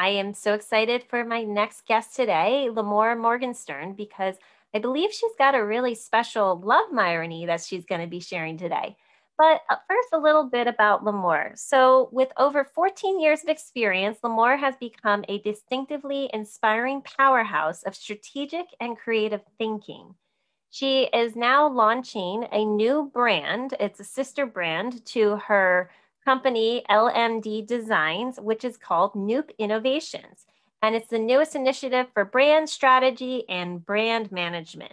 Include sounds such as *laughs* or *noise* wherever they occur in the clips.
I am so excited for my next guest today, Limor Morgenstern, because I believe she's got a really special love Myrony that she's going to be sharing today. But uh, first, a little bit about Limor. So, with over 14 years of experience, Limor has become a distinctively inspiring powerhouse of strategic and creative thinking. She is now launching a new brand. It's a sister brand to her company, LMD Designs, which is called Noop Innovations. And it's the newest initiative for brand strategy and brand management.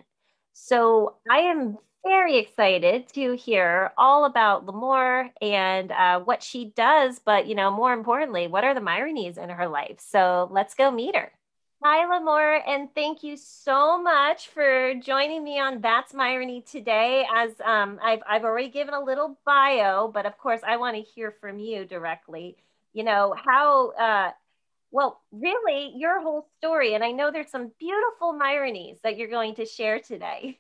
So I am very excited to hear all about Limor and uh, what she does, but you know, more importantly, what are the Myronies in her life? So let's go meet her. Hi, Limor, and thank you so much for joining me on That's Myrony today. As um, I've, I've already given a little bio, but of course, I want to hear from you directly. You know, how, uh, well, really, your whole story. And I know there's some beautiful Myronies that you're going to share today.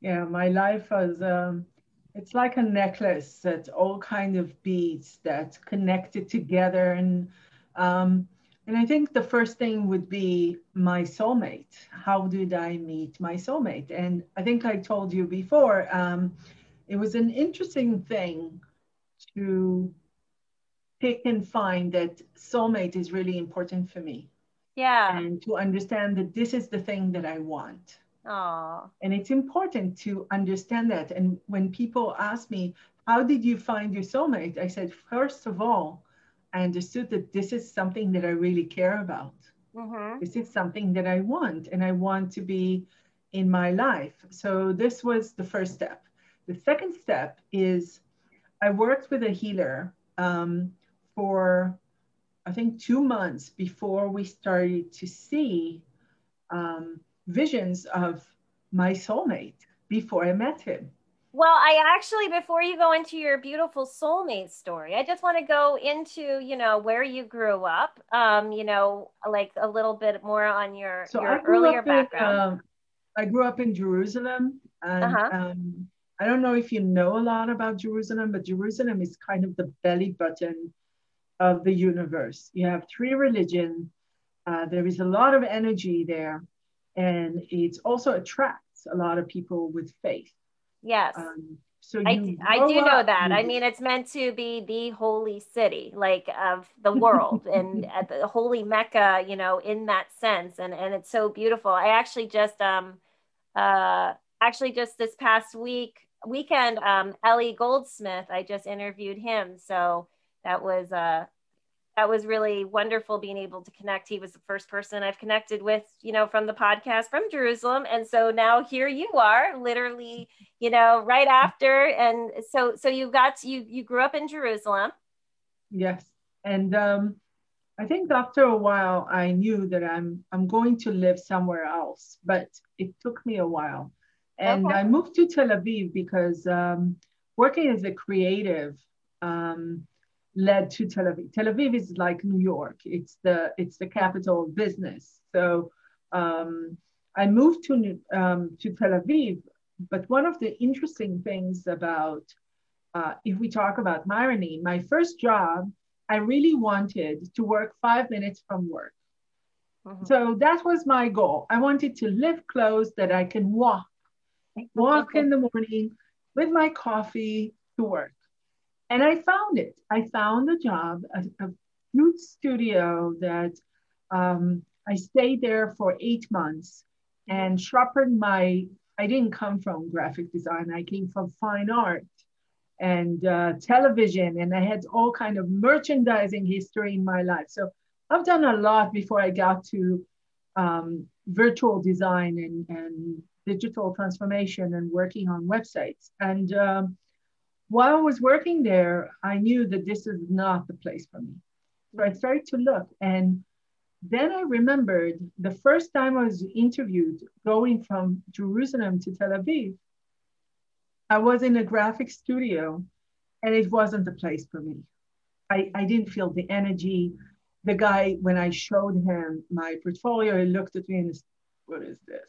Yeah, my life was, um, it's like a necklace that's all kind of beads that's connected together. And, um, and I think the first thing would be my soulmate. How did I meet my soulmate? And I think I told you before, um, it was an interesting thing to pick and find that soulmate is really important for me. Yeah. And to understand that this is the thing that I want. Oh. And it's important to understand that. And when people ask me, how did you find your soulmate? I said, first of all, I understood that this is something that I really care about. Mm-hmm. This is something that I want, and I want to be in my life. So, this was the first step. The second step is I worked with a healer um, for, I think, two months before we started to see um, visions of my soulmate before I met him. Well, I actually, before you go into your beautiful soulmate story, I just want to go into, you know, where you grew up. Um, you know, like a little bit more on your so your earlier background. In, um, I grew up in Jerusalem, and uh-huh. um, I don't know if you know a lot about Jerusalem, but Jerusalem is kind of the belly button of the universe. You have three religions. Uh, there is a lot of energy there, and it also attracts a lot of people with faith. Yes. Um, so I, I do know that. I mean, it's meant to be the holy city, like of the world, *laughs* and at the holy Mecca, you know, in that sense, and and it's so beautiful. I actually just um, uh, actually just this past week weekend, um, Ellie Goldsmith, I just interviewed him, so that was uh that was really wonderful being able to connect. He was the first person I've connected with, you know, from the podcast from Jerusalem. And so now here you are, literally, you know, right after. And so so you got to, you you grew up in Jerusalem. Yes. And um I think after a while I knew that I'm I'm going to live somewhere else, but it took me a while. And okay. I moved to Tel Aviv because um, working as a creative um, led to Tel Aviv. Tel Aviv is like New York. It's the it's the capital of business. So um, I moved to um, to Tel Aviv. But one of the interesting things about uh, if we talk about Myrony, my first job, I really wanted to work five minutes from work. Mm-hmm. So that was my goal. I wanted to live close that I can walk, walk in the morning with my coffee to work. And I found it. I found a job, a, a huge studio that um, I stayed there for eight months and sharpened my. I didn't come from graphic design. I came from fine art and uh, television, and I had all kind of merchandising history in my life. So I've done a lot before I got to um, virtual design and, and digital transformation and working on websites. And um, while I was working there, I knew that this is not the place for me. So I started to look. And then I remembered the first time I was interviewed going from Jerusalem to Tel Aviv, I was in a graphic studio and it wasn't the place for me. I, I didn't feel the energy. The guy, when I showed him my portfolio, he looked at me and said, What is this?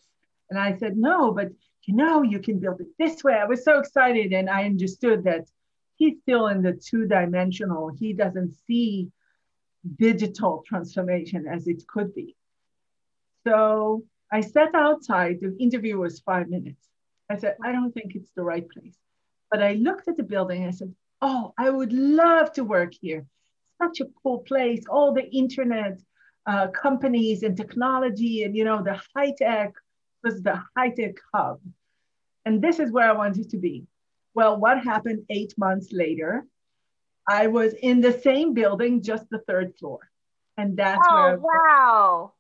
And I said, No, but you know, you can build it this way. I was so excited and I understood that he's still in the two dimensional. He doesn't see digital transformation as it could be. So I sat outside. The interview was five minutes. I said, I don't think it's the right place. But I looked at the building I said, Oh, I would love to work here. Such a cool place. All the internet uh, companies and technology and, you know, the high tech was the high tech hub. And this is where I wanted to be. Well, what happened eight months later? I was in the same building, just the third floor. And that's oh, where. wow.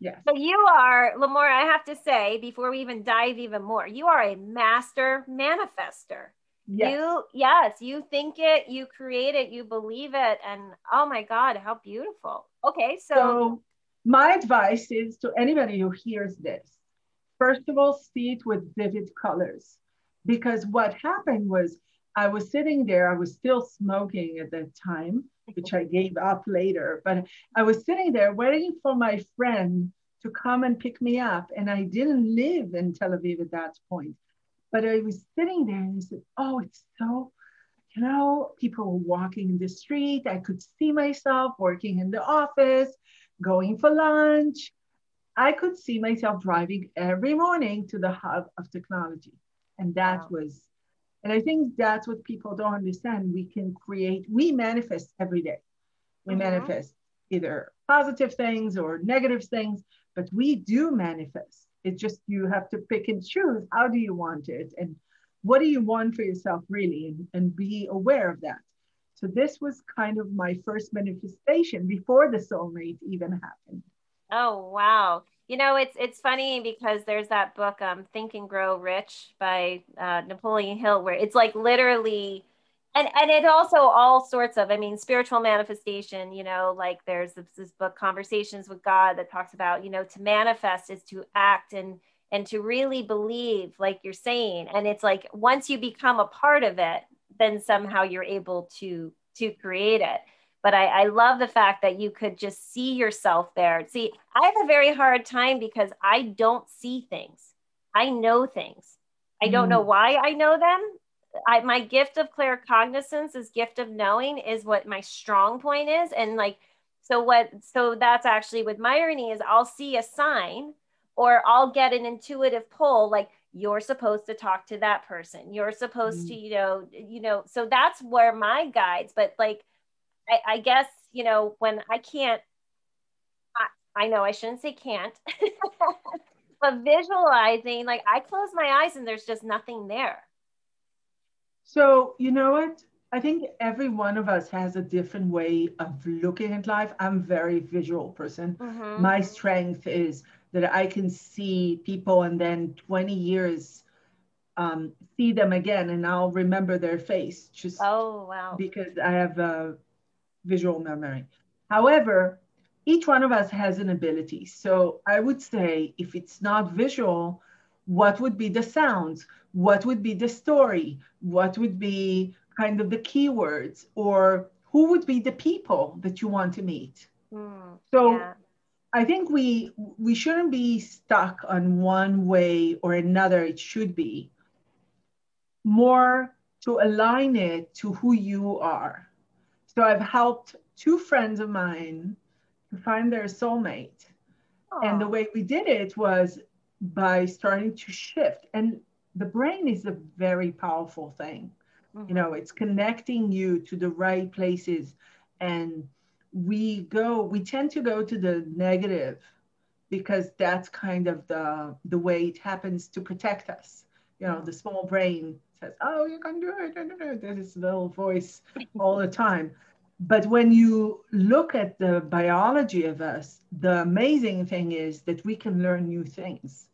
Yes. So you are, Limor, I have to say, before we even dive even more, you are a master manifester. Yes. You, yes, you think it, you create it, you believe it. And oh my God, how beautiful. Okay. So, so my advice is to anybody who hears this, first of all, see it with vivid colors. Because what happened was I was sitting there, I was still smoking at that time, which I gave up later, but I was sitting there waiting for my friend to come and pick me up. And I didn't live in Tel Aviv at that point. But I was sitting there and I said, Oh, it's so, you know, people were walking in the street. I could see myself working in the office, going for lunch. I could see myself driving every morning to the hub of technology. And that wow. was and I think that's what people don't understand. We can create, we manifest every day. We mm-hmm. manifest either positive things or negative things, but we do manifest. It's just you have to pick and choose how do you want it and what do you want for yourself really and, and be aware of that. So this was kind of my first manifestation before the soulmate even happened. Oh wow. You know, it's it's funny because there's that book, um, Think and Grow Rich by uh, Napoleon Hill, where it's like literally, and and it also all sorts of, I mean, spiritual manifestation. You know, like there's this, this book, Conversations with God, that talks about, you know, to manifest is to act and and to really believe, like you're saying. And it's like once you become a part of it, then somehow you're able to to create it but I, I love the fact that you could just see yourself there. See, I have a very hard time because I don't see things. I know things. I don't know mm. why I know them. I, my gift of claircognizance is gift of knowing is what my strong point is. And like, so what, so that's actually with Myrony is I'll see a sign or I'll get an intuitive pull, like you're supposed to talk to that person. You're supposed mm. to, you know, you know, so that's where my guides, but like, I, I guess, you know, when I can't, I, I know I shouldn't say can't, *laughs* but visualizing, like I close my eyes and there's just nothing there. So, you know what? I think every one of us has a different way of looking at life. I'm a very visual person. Mm-hmm. My strength is that I can see people and then 20 years um, see them again and I'll remember their face just oh wow because I have a visual memory. However, each one of us has an ability. So I would say if it's not visual, what would be the sounds? What would be the story? What would be kind of the keywords? Or who would be the people that you want to meet? Mm, so yeah. I think we we shouldn't be stuck on one way or another. It should be more to align it to who you are. So I've helped two friends of mine to find their soulmate. Aww. And the way we did it was by starting to shift. And the brain is a very powerful thing. Mm-hmm. You know, it's connecting you to the right places. And we go, we tend to go to the negative because that's kind of the the way it happens to protect us. You know, the small brain says, "Oh, you can do it." There's this little voice all the time. But when you look at the biology of us, the amazing thing is that we can learn new things.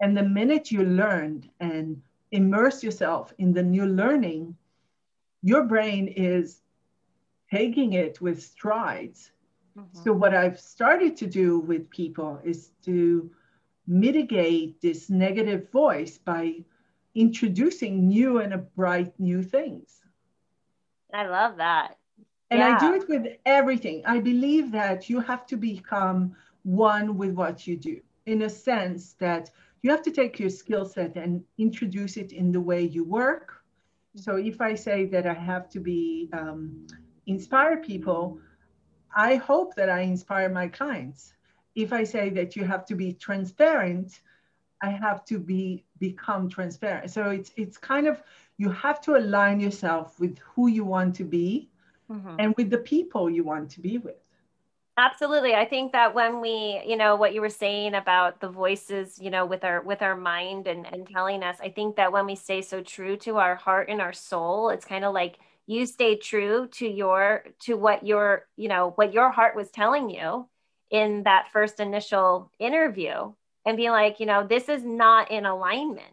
And the minute you learn and immerse yourself in the new learning, your brain is taking it with strides. Mm-hmm. So, what I've started to do with people is to mitigate this negative voice by introducing new and bright new things. I love that. And yeah. I do it with everything. I believe that you have to become one with what you do in a sense that you have to take your skill set and introduce it in the way you work. So if I say that I have to be um, inspire people, I hope that I inspire my clients. If I say that you have to be transparent, I have to be become transparent. So it's it's kind of you have to align yourself with who you want to be mm-hmm. and with the people you want to be with. Absolutely. I think that when we, you know, what you were saying about the voices, you know, with our with our mind and and telling us, I think that when we stay so true to our heart and our soul, it's kind of like you stay true to your to what your, you know, what your heart was telling you in that first initial interview and be like, you know, this is not in alignment.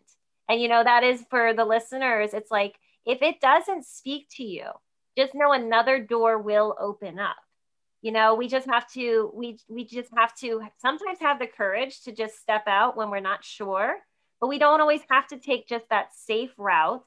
And you know, that is for the listeners, it's like if it doesn't speak to you, just know another door will open up you know we just have to we we just have to sometimes have the courage to just step out when we're not sure but we don't always have to take just that safe route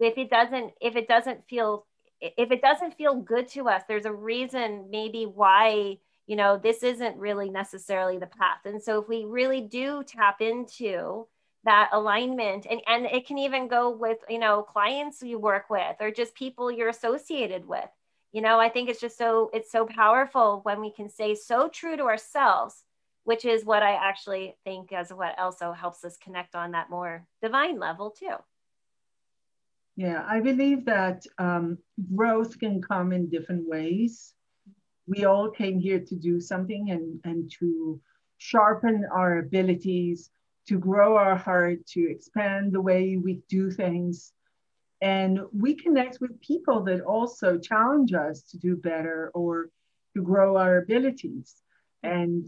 if it doesn't if it doesn't feel if it doesn't feel good to us there's a reason maybe why you know this isn't really necessarily the path. And so if we really do tap into that alignment and and it can even go with you know clients you work with or just people you're associated with you know i think it's just so it's so powerful when we can stay so true to ourselves which is what i actually think as what also helps us connect on that more divine level too. Yeah i believe that um, growth can come in different ways we all came here to do something and and to sharpen our abilities to grow our heart to expand the way we do things and we connect with people that also challenge us to do better or to grow our abilities. And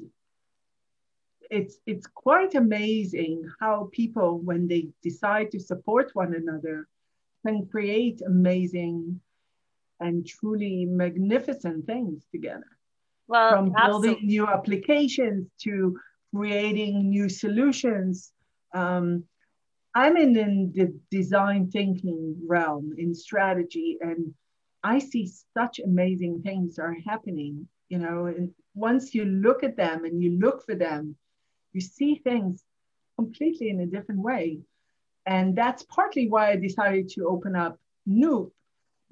it's it's quite amazing how people, when they decide to support one another, can create amazing and truly magnificent things together. Well, from building new applications to creating new solutions. Um, I'm in, in the design thinking realm in strategy, and I see such amazing things are happening. You know, and once you look at them and you look for them, you see things completely in a different way. And that's partly why I decided to open up Noop,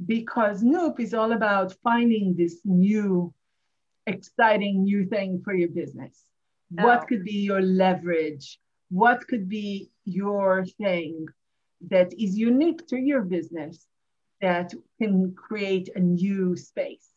because Noop is all about finding this new, exciting new thing for your business. Oh. What could be your leverage? what could be your thing that is unique to your business that can create a new space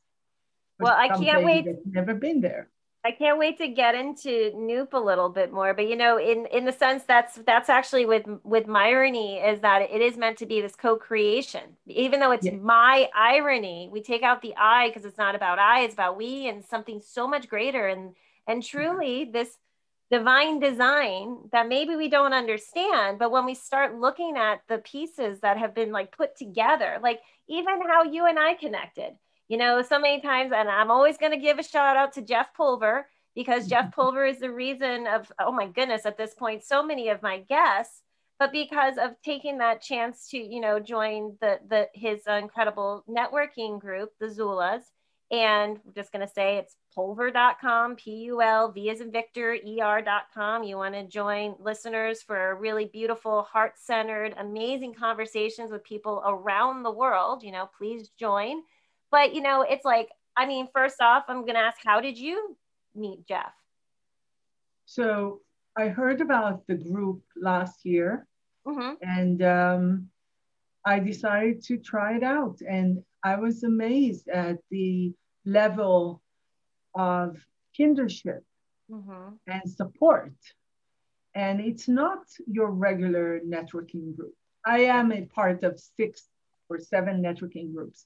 well i can't wait never been there I can't wait to get into Noop a little bit more, but you know, in in the sense that's that's actually with with my irony is that it is meant to be this co-creation. Even though it's yeah. my irony, we take out the I because it's not about I, it's about we and something so much greater. And and mm-hmm. truly, this divine design that maybe we don't understand but when we start looking at the pieces that have been like put together like even how you and i connected you know so many times and i'm always going to give a shout out to jeff pulver because jeff *laughs* pulver is the reason of oh my goodness at this point so many of my guests but because of taking that chance to you know join the the his incredible networking group the zulas and I'm just going to say it's pulver.com, P U L V as in Victor, ER.com. You want to join listeners for really beautiful, heart centered, amazing conversations with people around the world. You know, please join. But, you know, it's like, I mean, first off, I'm going to ask, how did you meet Jeff? So I heard about the group last year mm-hmm. and um, I decided to try it out. And I was amazed at the level of kindership mm-hmm. and support. And it's not your regular networking group. I am a part of six or seven networking groups.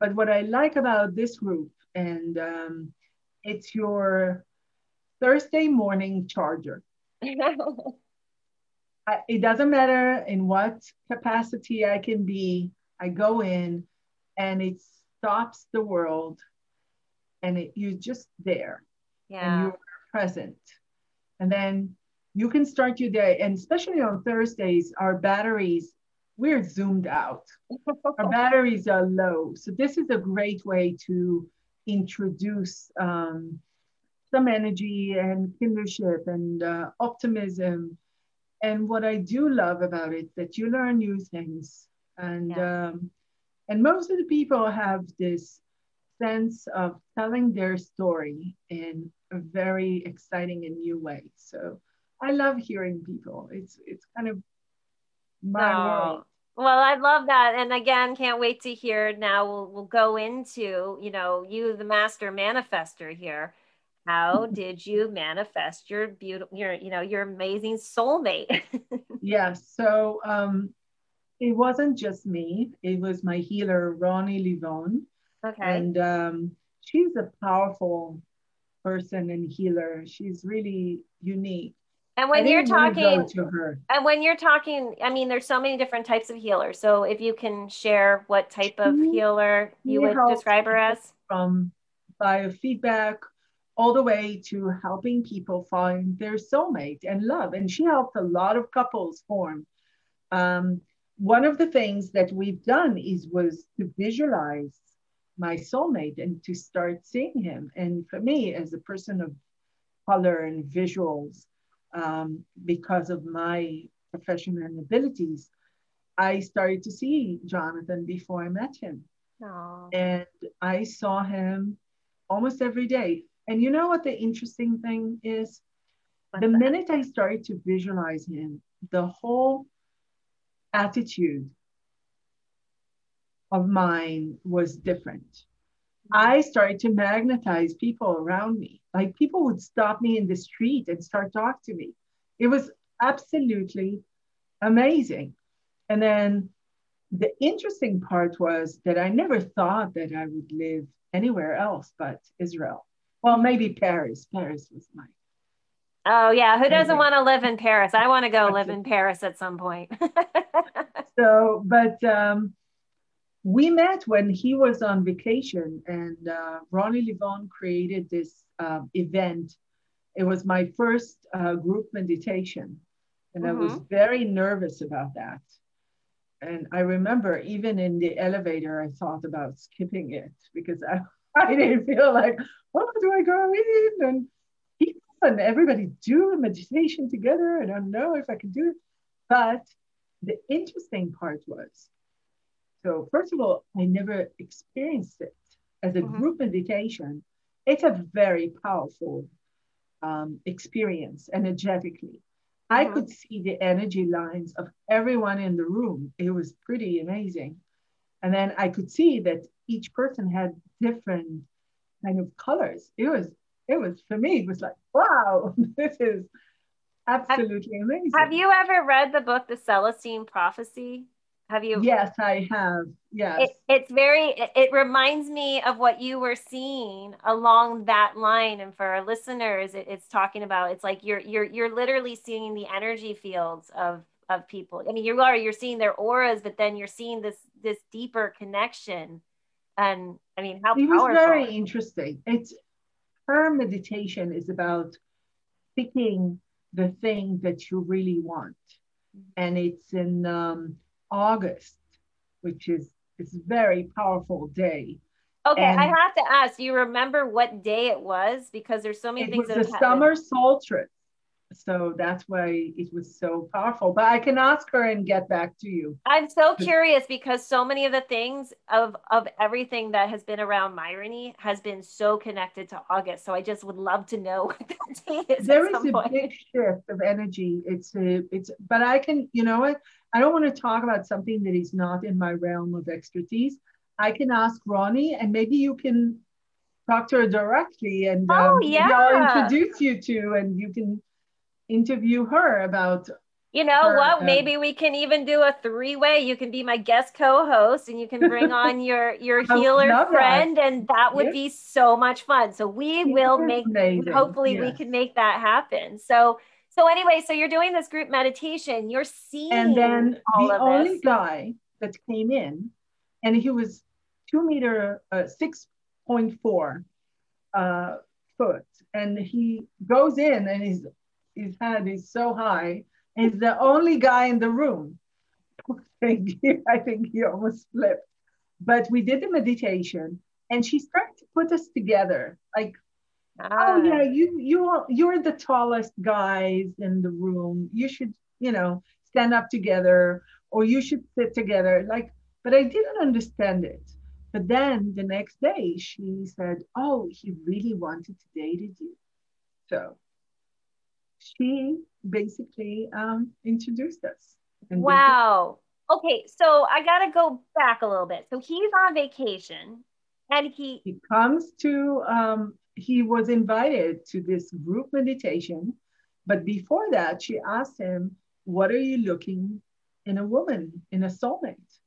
But what I like about this group, and um, it's your Thursday morning charger. *laughs* I, it doesn't matter in what capacity I can be, I go in and it stops the world and it, you're just there yeah. and you're present. And then you can start your day. And especially on Thursdays, our batteries, we're zoomed out. our batteries are low. So this is a great way to introduce um, some energy and kindership and uh, optimism. And what I do love about it that you learn new things. And yeah. um, and most of the people have this sense of telling their story in a very exciting and new way. So I love hearing people. It's it's kind of my world. Well, I love that, and again, can't wait to hear. Now we'll we'll go into you know you, the master manifester here. How *laughs* did you manifest your beautiful, your you know your amazing soulmate? *laughs* yes. So um, it wasn't just me. It was my healer, Ronnie Livon. Okay. And um, she's a powerful person and healer. She's really unique. And when you're talking to her, and when you're talking, I mean, there's so many different types of healers. So if you can share what type of healer you would describe her as, from biofeedback all the way to helping people find their soulmate and love. And she helped a lot of couples form. Um, one of the things that we've done is was to visualize my soulmate and to start seeing him. And for me, as a person of color and visuals, um, because of my profession and abilities, I started to see Jonathan before I met him. Aww. And I saw him almost every day. And you know what the interesting thing is? The minute I started to visualize him, the whole attitude of mine was different. I started to magnetize people around me. Like people would stop me in the street and start talking to me. It was absolutely amazing. And then the interesting part was that I never thought that I would live anywhere else but Israel. Well, maybe Paris. Paris was my. Oh yeah, who doesn't want to live in Paris? I want to go live in Paris at some point. *laughs* so, but um, we met when he was on vacation, and uh, Ronnie Livon created this uh, event. It was my first uh, group meditation, and mm-hmm. I was mm-hmm. very nervous about that. And I remember even in the elevator, I thought about skipping it because I, *laughs* I didn't feel like, oh, do I go in? And people and everybody do a meditation together. I don't know if I can do it. But the interesting part was so, first of all, I never experienced it as a mm-hmm. group meditation. It's a very powerful um, experience energetically. Mm-hmm. I could see the energy lines of everyone in the room. It was pretty amazing. And then I could see that each person had different kind of colors. It was, it was for me, it was like, wow, *laughs* this is absolutely amazing. Have you ever read the book, The Celestine Prophecy? Have you? Yes, I have. Yes. It, it's very, it, it, reminds me of what you were seeing along that line. And for our listeners, it, it's talking about, it's like you're, you're, you're literally seeing the energy fields of, of people. I mean, you are, you're seeing their auras, but then you're seeing this, this deeper connection. And I mean, how it was very interesting. It's her meditation is about picking the thing that you really want. Mm-hmm. And it's in, um, August, which is it's a very powerful day. Okay, and I have to ask. Do you remember what day it was? Because there's so many it things. It was the summer solstice, so that's why it was so powerful. But I can ask her and get back to you. I'm so curious because so many of the things of of everything that has been around Myrony has been so connected to August. So I just would love to know *laughs* what that day is. There is a point. big shift of energy. It's a, it's, but I can, you know what? I don't want to talk about something that is not in my realm of expertise. I can ask Ronnie, and maybe you can talk to her directly and oh, um, yeah. I'll introduce you to and you can interview her about you know her, what? Um, Maybe we can even do a three-way. You can be my guest co-host, and you can bring *laughs* on your your healer friend, that. and that would yes. be so much fun. So we will make. Amazing. Hopefully, we can make that happen. So so anyway, so you're doing this group meditation. You're seeing and then the only this. guy that came in, and he was two meter uh, six point four uh, foot, and he goes in, and his his head is so high He's the only guy in the room. *laughs* Thank you. I think he almost flipped. But we did the meditation and she started to put us together. Like. Oh yeah, you you you're the tallest guys in the room. You should, you know, stand up together or you should sit together. Like, but I didn't understand it. But then the next day she said, Oh, he really wanted to date you. So she basically um, introduced us. Wow. Okay, so I got to go back a little bit. So he's on vacation and he he comes to um, he was invited to this group meditation, but before that she asked him, "What are you looking in a woman, in a soulmate?"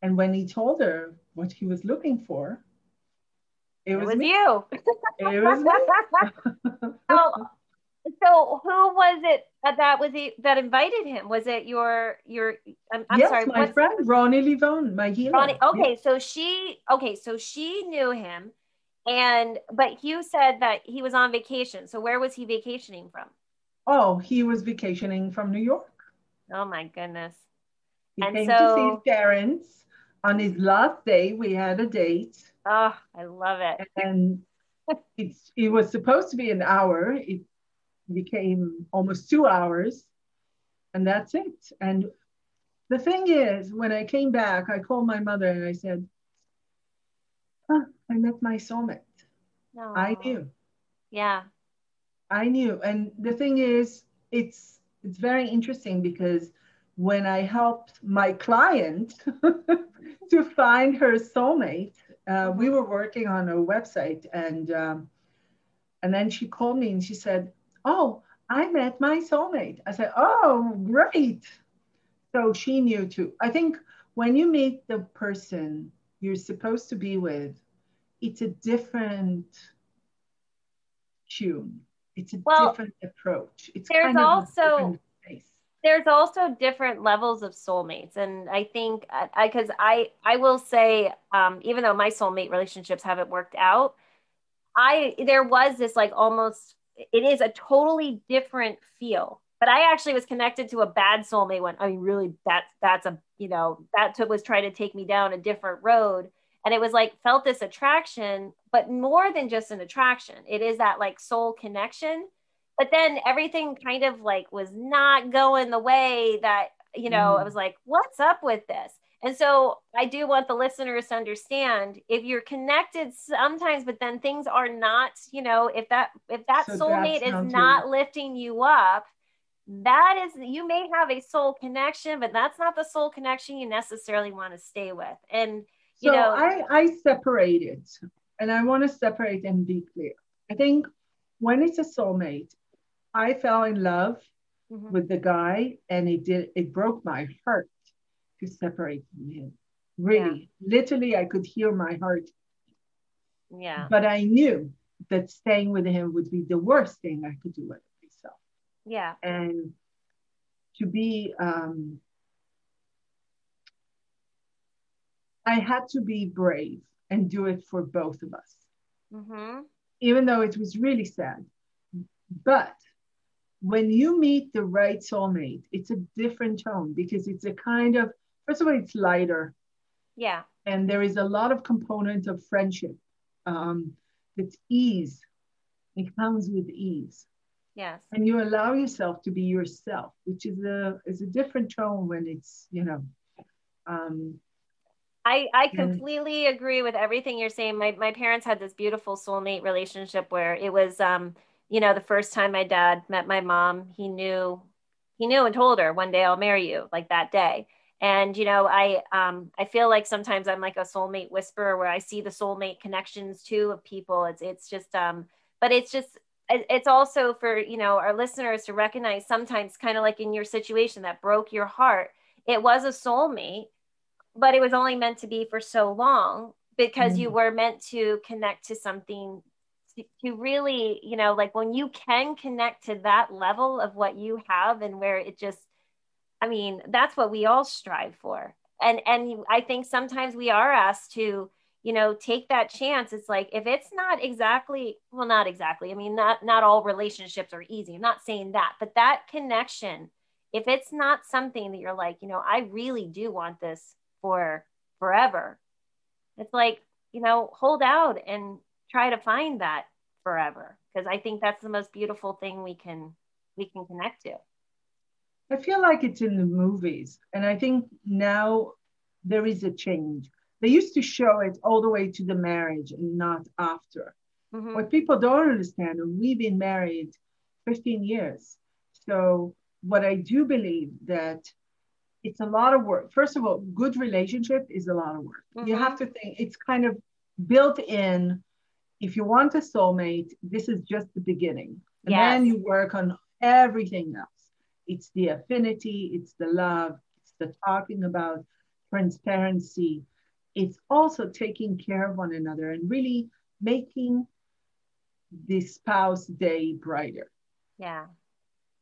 And when he told her what he was looking for, it, it was, was you. It was me. *laughs* so so who was it that was it that invited him? Was it your your? I'm, I'm yes, sorry, my friend Ronnie Livon, my healer. Ronnie, okay, so she okay, so she knew him, and but you said that he was on vacation. So where was he vacationing from? Oh, he was vacationing from New York. Oh my goodness! He and came so, to see his parents on his last day. We had a date. Oh, I love it. And it's it was supposed to be an hour. It became almost two hours, and that's it. And the thing is, when I came back, I called my mother and I said, huh, I met my soulmate. I knew. Yeah. I knew. And the thing is, it's it's very interesting because when I helped my client *laughs* to find her soulmate, uh, we were working on a website, and um, and then she called me and she said, oh, I met my soulmate. I said, oh, great. So she knew too. I think when you meet the person you're supposed to be with, it's a different tune. It's a well, different approach. It's there's kind of also there's also different levels of soulmates, and I think because I, I I will say um, even though my soulmate relationships haven't worked out, I there was this like almost it is a totally different feel. But I actually was connected to a bad soulmate one. I mean really that's that's a you know that took was trying to take me down a different road and it was like felt this attraction but more than just an attraction it is that like soul connection but then everything kind of like was not going the way that you know mm. i was like what's up with this and so I do want the listeners to understand if you're connected sometimes, but then things are not, you know, if that if that so soulmate is not lifting you up, that is you may have a soul connection, but that's not the soul connection you necessarily want to stay with. And you so know, I, I separate it and I want to separate and be clear. I think when it's a soulmate, I fell in love mm-hmm. with the guy and it did it broke my heart to separate from him. Really, yeah. literally, I could hear my heart. Yeah. But I knew that staying with him would be the worst thing I could do with myself. Yeah. And to be, um, I had to be brave and do it for both of us. Mm-hmm. Even though it was really sad. But when you meet the right soulmate, it's a different tone because it's a kind of first of all, it's lighter. Yeah. And there is a lot of component of friendship. Um, it's ease. It comes with ease. Yes. And you allow yourself to be yourself, which is a is a different tone when it's, you know. Um, I, I completely agree with everything you're saying. My, my parents had this beautiful soulmate relationship where it was, um, you know, the first time my dad met my mom, he knew, he knew and told her one day I'll marry you like that day. And you know i um i feel like sometimes i'm like a soulmate whisperer where i see the soulmate connections too of people. It's it's just um but it's just it's also for you know our listeners to recognize sometimes kind of like in your situation that broke your heart it was a soulmate but it was only meant to be for so long because mm. you were meant to connect to something to, to really you know like when you can connect to that level of what you have and where it just i mean that's what we all strive for. And and i think sometimes we are asked to you know take that chance. It's like if it's not exactly well not exactly i mean not not all relationships are easy. I'm not saying that but that connection if it's not something that you're like you know i really do want this for forever it's like you know hold out and try to find that forever because i think that's the most beautiful thing we can we can connect to i feel like it's in the movies and i think now there is a change they used to show it all the way to the marriage and not after. Mm-hmm. What people don't understand, and we've been married 15 years. So what I do believe that it's a lot of work. First of all, good relationship is a lot of work. Mm-hmm. You have to think it's kind of built in. If you want a soulmate, this is just the beginning. And yes. then you work on everything else. It's the affinity, it's the love, it's the talking about transparency, it's also taking care of one another and really making the spouse day brighter. Yeah.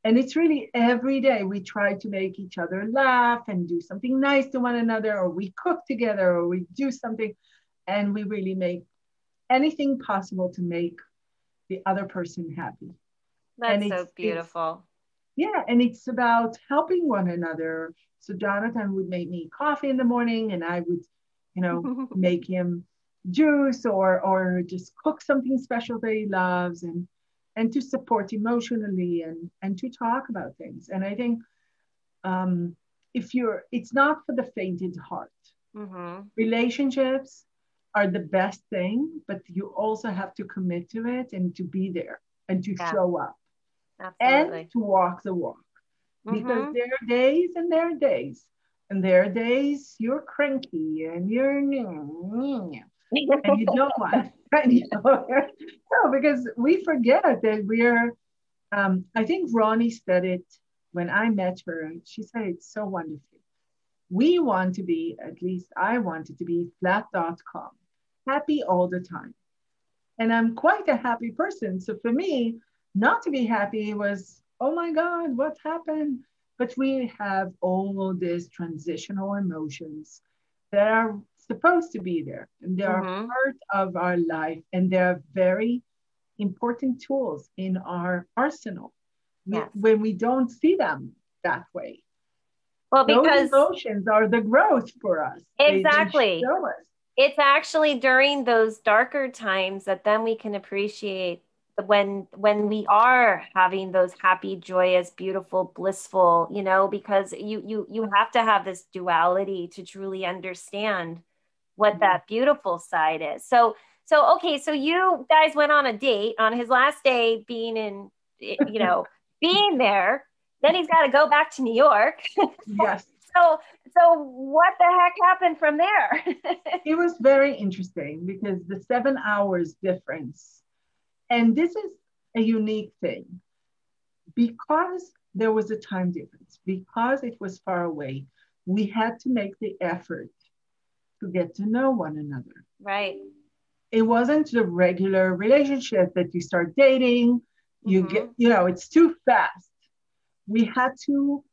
And it's really every day we try to make each other laugh and do something nice to one another, or we cook together, or we do something, and we really make anything possible to make the other person happy. That's so beautiful. Yeah, and it's about helping one another. So Jonathan would make me coffee in the morning, and I would you know, *laughs* make him juice or or just cook something special that he loves and and to support emotionally and and to talk about things. And I think um, if you're, it's not for the fainted heart. Mm-hmm. Relationships are the best thing, but you also have to commit to it and to be there and to yeah. show up Absolutely. and to walk the walk. Mm-hmm. Because there are days and there are days and there are days you're cranky and you're and you don't *laughs* want *laughs* you know, no because we forget that we're um, i think ronnie said it when i met her she said it so wonderfully we want to be at least i wanted to be flat.com happy all the time. And i'm quite a happy person. So for me not to be happy was oh my god what happened? But we have all these transitional emotions that are supposed to be there and they are mm-hmm. part of our life and they're very important tools in our arsenal yes. when we don't see them that way well because those emotions are the growth for us exactly us. it's actually during those darker times that then we can appreciate when when we are having those happy joyous beautiful blissful you know because you you you have to have this duality to truly understand what mm-hmm. that beautiful side is. So so okay so you guys went on a date on his last day being in you know *laughs* being there. Then he's got to go back to new york. Yes. *laughs* So so what the heck happened from there? *laughs* It was very interesting because the seven hours difference and this is a unique thing. Because there was a time difference, because it was far away, we had to make the effort to get to know one another. Right. It wasn't the regular relationship that you start dating, you mm-hmm. get, you know, it's too fast. We had to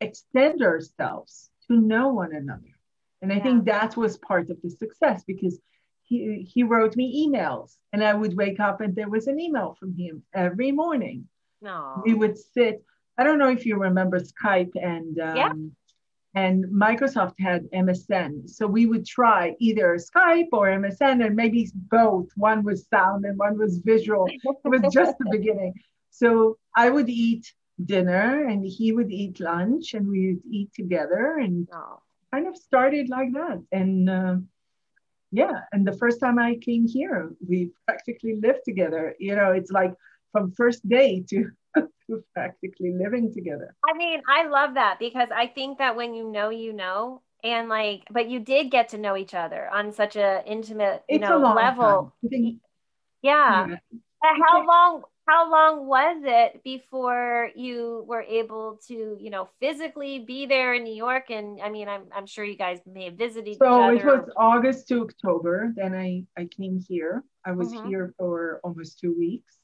extend ourselves to know one another. And I yeah. think that was part of the success because he, he wrote me emails and I would wake up and there was an email from him every morning. No. We would sit, I don't know if you remember Skype and um, yeah. And Microsoft had MSN. So we would try either Skype or MSN and maybe both. One was sound and one was visual. it was just the beginning. So I would eat dinner and he would eat lunch and we would eat together and kind of started like that. And uh, yeah and the first time i came here we practically lived together you know it's like from first day to *laughs* practically living together. I mean, I love that because I think that when you know, you know, and like, but you did get to know each other on such a intimate, you it's know, level. Think, yeah. yeah. How long? How long was it before you were able to, you know, physically be there in New York? And I mean, I'm, I'm sure you guys may have visited. So it was August to October. Then I, I came here. I was mm-hmm. here for almost two weeks.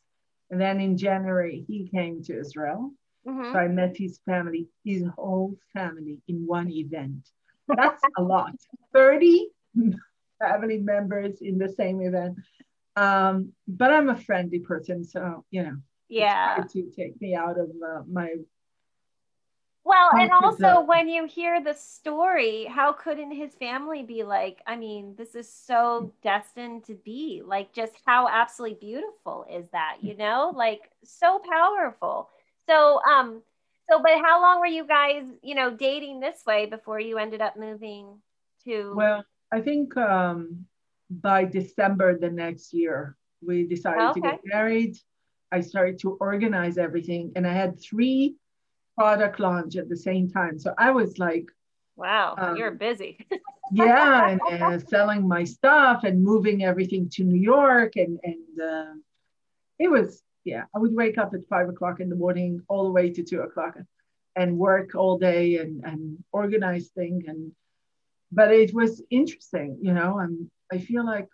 And then in January, he came to Israel. Mm-hmm. So I met his family, his whole family in one event. That's a lot. *laughs* 30 family members in the same event. Um, but I'm a friendly person, so you know, yeah, to take me out of uh, my. Well, and also when you hear the story, how couldn't his family be like? I mean, this is so destined to be like. Just how absolutely beautiful is that? You know, like so powerful. So, um, so, but how long were you guys, you know, dating this way before you ended up moving to? Well, I think um, by December the next year, we decided okay. to get married. I started to organize everything, and I had three product launch at the same time. So I was like, "Wow, um, you're busy." *laughs* yeah, and, and, selling my stuff and moving everything to New York, and and uh, it was yeah. I would wake up at five o'clock in the morning, all the way to two o'clock, and work all day and and organize things and. But it was interesting, you know. I'm I feel like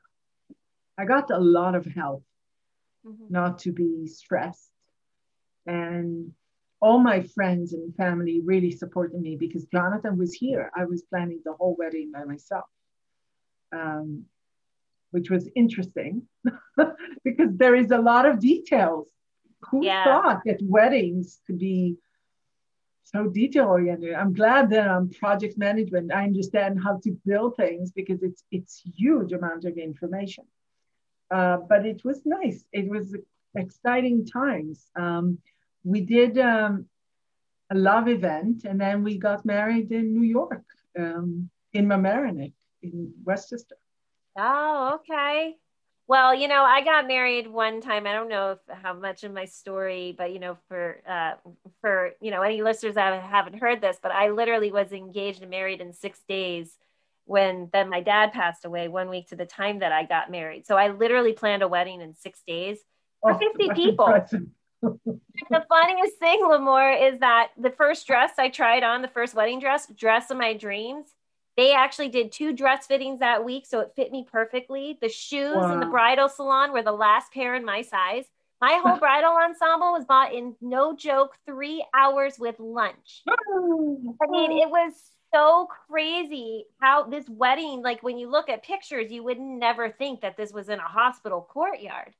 I got a lot of help mm-hmm. not to be stressed. And all my friends and family really supported me because Jonathan was here. I was planning the whole wedding by myself, um, which was interesting *laughs* because there is a lot of details. Who yeah. thought that weddings could be so detail oriented. I'm glad that I'm project management. I understand how to build things because it's it's huge amount of information. Uh, but it was nice. It was exciting times. Um, we did um, a love event, and then we got married in New York, um, in Mamaroneck, in Westchester. Oh, okay. Well, you know, I got married one time. I don't know if, how much of my story, but you know, for uh, for you know any listeners that haven't heard this, but I literally was engaged and married in six days when then my dad passed away one week to the time that I got married. So I literally planned a wedding in six days for oh, 50 people. The funniest thing, Limor, is that the first dress I tried on, the first wedding dress, dress of my dreams, they actually did two dress fittings that week, so it fit me perfectly. The shoes wow. in the bridal salon were the last pair in my size. My *laughs* whole bridal ensemble was bought in no joke three hours with lunch. *gasps* I mean, it was so crazy how this wedding, like when you look at pictures, you would never think that this was in a hospital courtyard.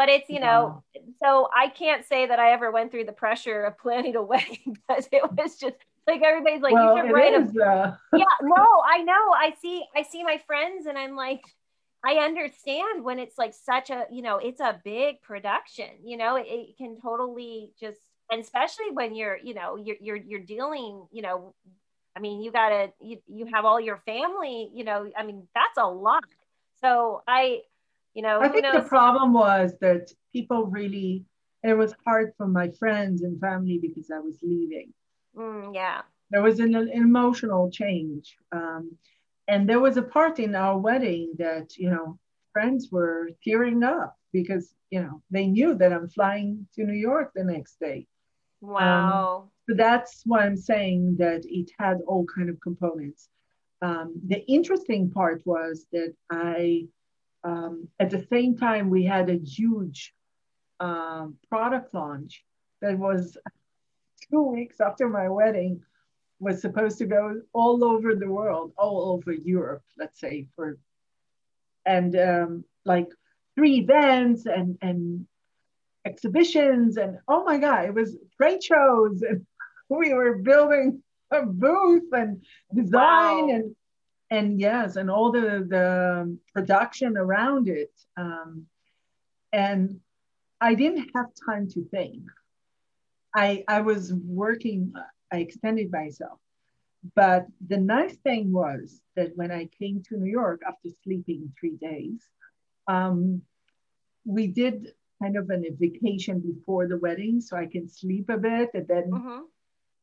But it's, you know, so I can't say that I ever went through the pressure of planning a *laughs* wedding because it was just like everybody's like, well, you should write is, a uh... *laughs* yeah, no, I know. I see, I see my friends and I'm like, I understand when it's like such a, you know, it's a big production, you know, it, it can totally just, and especially when you're, you know, you're, you're, you're dealing, you know, I mean, you gotta, you, you have all your family, you know, I mean, that's a lot. So I, you know, I think knows? the problem was that people really, it was hard for my friends and family because I was leaving. Mm, yeah. There was an, an emotional change. Um, and there was a part in our wedding that, you know, friends were tearing up because, you know, they knew that I'm flying to New York the next day. Wow. Um, so that's why I'm saying that it had all kind of components. Um, the interesting part was that I, um, at the same time, we had a huge um, product launch that was two weeks after my wedding was supposed to go all over the world, all over Europe, let's say, for and um, like three events and and exhibitions and oh my god, it was trade shows and *laughs* we were building a booth and design wow. and and yes, and all the the production around it. Um, and I didn't have time to think. I, I was working, I extended myself. But the nice thing was that when I came to New York after sleeping three days, um, we did kind of an, vacation before the wedding so I can sleep a bit and then mm-hmm.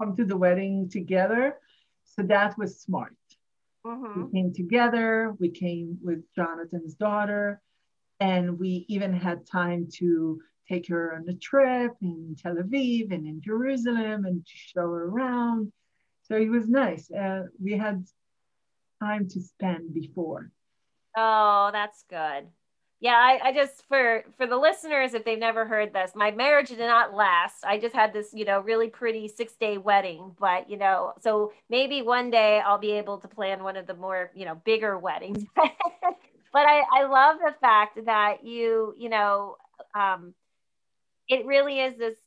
come to the wedding together. So that was smart. Mm-hmm. We came together, we came with Jonathan's daughter, and we even had time to take her on a trip in Tel Aviv and in Jerusalem and to show her around. So it was nice. Uh, we had time to spend before. Oh, that's good. Yeah, I, I just for for the listeners, if they've never heard this, my marriage did not last. I just had this, you know, really pretty six day wedding. But you know, so maybe one day I'll be able to plan one of the more, you know, bigger weddings. *laughs* but I, I love the fact that you, you know, um, it really is this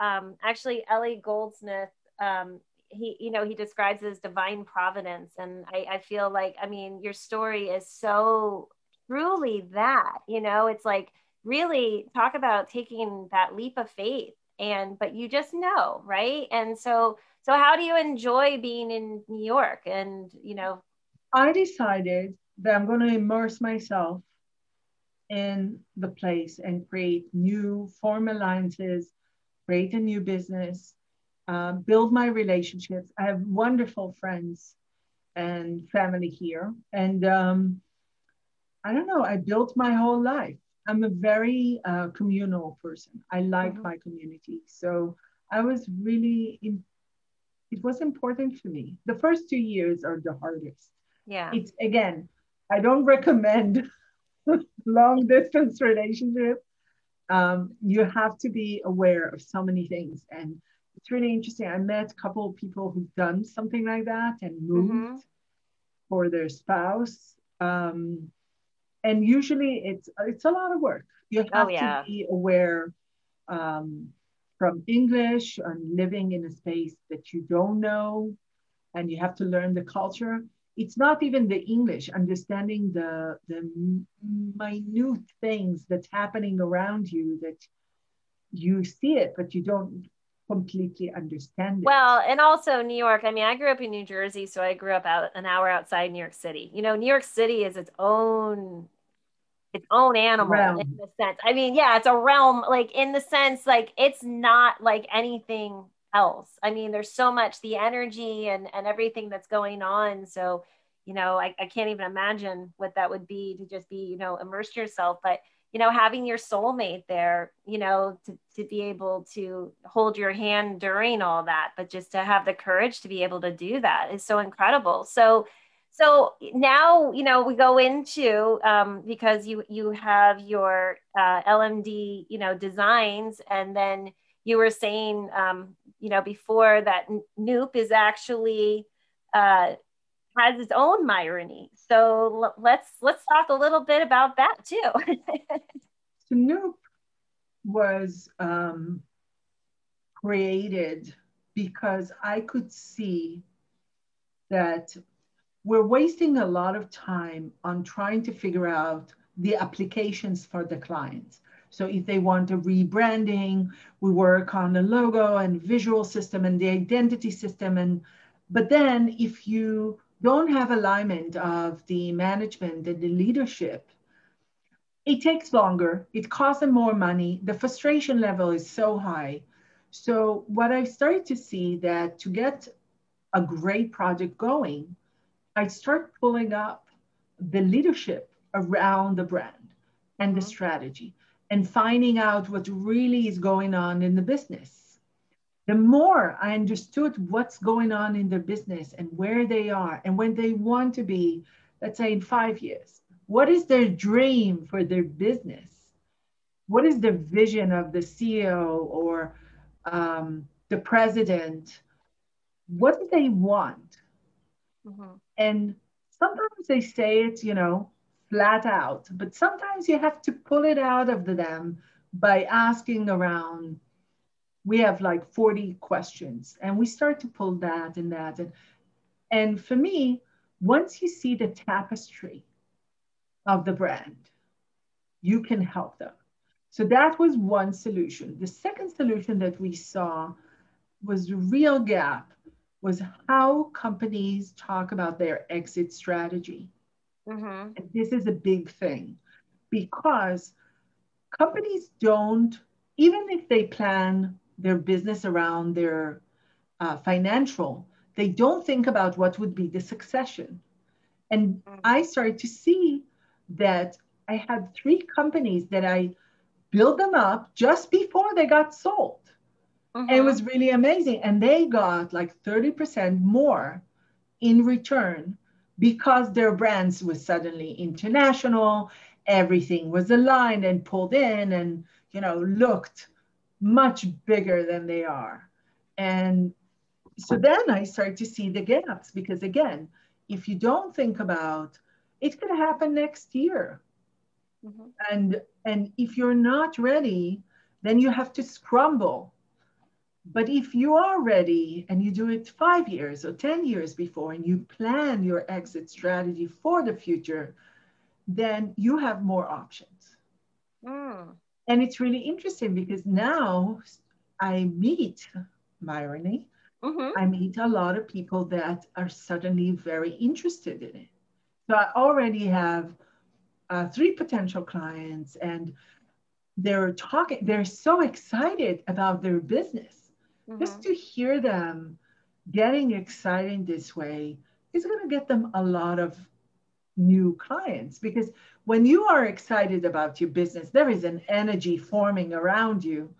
um, actually Ellie Goldsmith um, he you know he describes as divine providence and I, I feel like i mean your story is so truly that you know it's like really talk about taking that leap of faith and but you just know right? And so so how do you enjoy being in new york? And you know i decided that i'm going to immerse myself in the place and create new form alliances create a new business uh, build my relationships. I have wonderful friends and family here. And um, I don't know, I built my whole life. I'm a very uh, communal person. I like mm-hmm. my community. So I was really, in, it was important for me. The first two years are the hardest. Yeah. It's again, I don't recommend *laughs* long distance relationship. Um, you have to be aware of so many things. And it's really interesting. I met a couple of people who've done something like that and moved mm-hmm. for their spouse. Um, and usually it's it's a lot of work. You oh, have oh, yeah. to be aware um, from English and living in a space that you don't know, and you have to learn the culture. It's not even the English, understanding the the minute things that's happening around you that you see it, but you don't completely understand it. Well, and also New York. I mean, I grew up in New Jersey, so I grew up out an hour outside New York City. You know, New York City is its own its own animal realm. in the sense. I mean, yeah, it's a realm, like in the sense, like it's not like anything else. I mean, there's so much the energy and and everything that's going on. So, you know, I, I can't even imagine what that would be to just be, you know, immerse yourself. But you know, having your soulmate there, you know, to, to be able to hold your hand during all that, but just to have the courage to be able to do that is so incredible. So so now you know we go into um, because you you have your uh, lmd you know designs and then you were saying um, you know before that noop is actually uh, has its own Myrony. So let's let's talk a little bit about that too. *laughs* so Noop was um, created because I could see that we're wasting a lot of time on trying to figure out the applications for the clients. So if they want a rebranding, we work on the logo and visual system and the identity system. And but then if you don't have alignment of the management and the leadership, it takes longer, it costs them more money, the frustration level is so high. So what I've started to see that to get a great project going, I start pulling up the leadership around the brand and mm-hmm. the strategy and finding out what really is going on in the business. The more I understood what's going on in their business and where they are and when they want to be, let's say in five years, what is their dream for their business? What is the vision of the CEO or um, the president? What do they want? Mm-hmm. And sometimes they say it, you know, flat out, but sometimes you have to pull it out of them by asking around. We have like 40 questions and we start to pull that and that. And, and for me, once you see the tapestry of the brand, you can help them. So that was one solution. The second solution that we saw was the real gap was how companies talk about their exit strategy. Mm-hmm. And this is a big thing because companies don't, even if they plan their business around their uh, financial, they don't think about what would be the succession. And mm. I started to see that I had three companies that I built them up just before they got sold. Mm-hmm. it was really amazing. And they got like 30% more in return because their brands was suddenly international, everything was aligned and pulled in and you know looked much bigger than they are. And so then I start to see the gaps because again, if you don't think about it's going to happen next year. Mm-hmm. And and if you're not ready, then you have to scramble. But if you are ready and you do it five years or 10 years before and you plan your exit strategy for the future, then you have more options. Mm. And it's really interesting because now I meet Myrony mm-hmm. I meet a lot of people that are suddenly very interested in it. So I already have uh, three potential clients, and they're talking, they're so excited about their business. Mm-hmm. Just to hear them getting excited this way is going to get them a lot of new clients because when you are excited about your business, there is an energy forming around you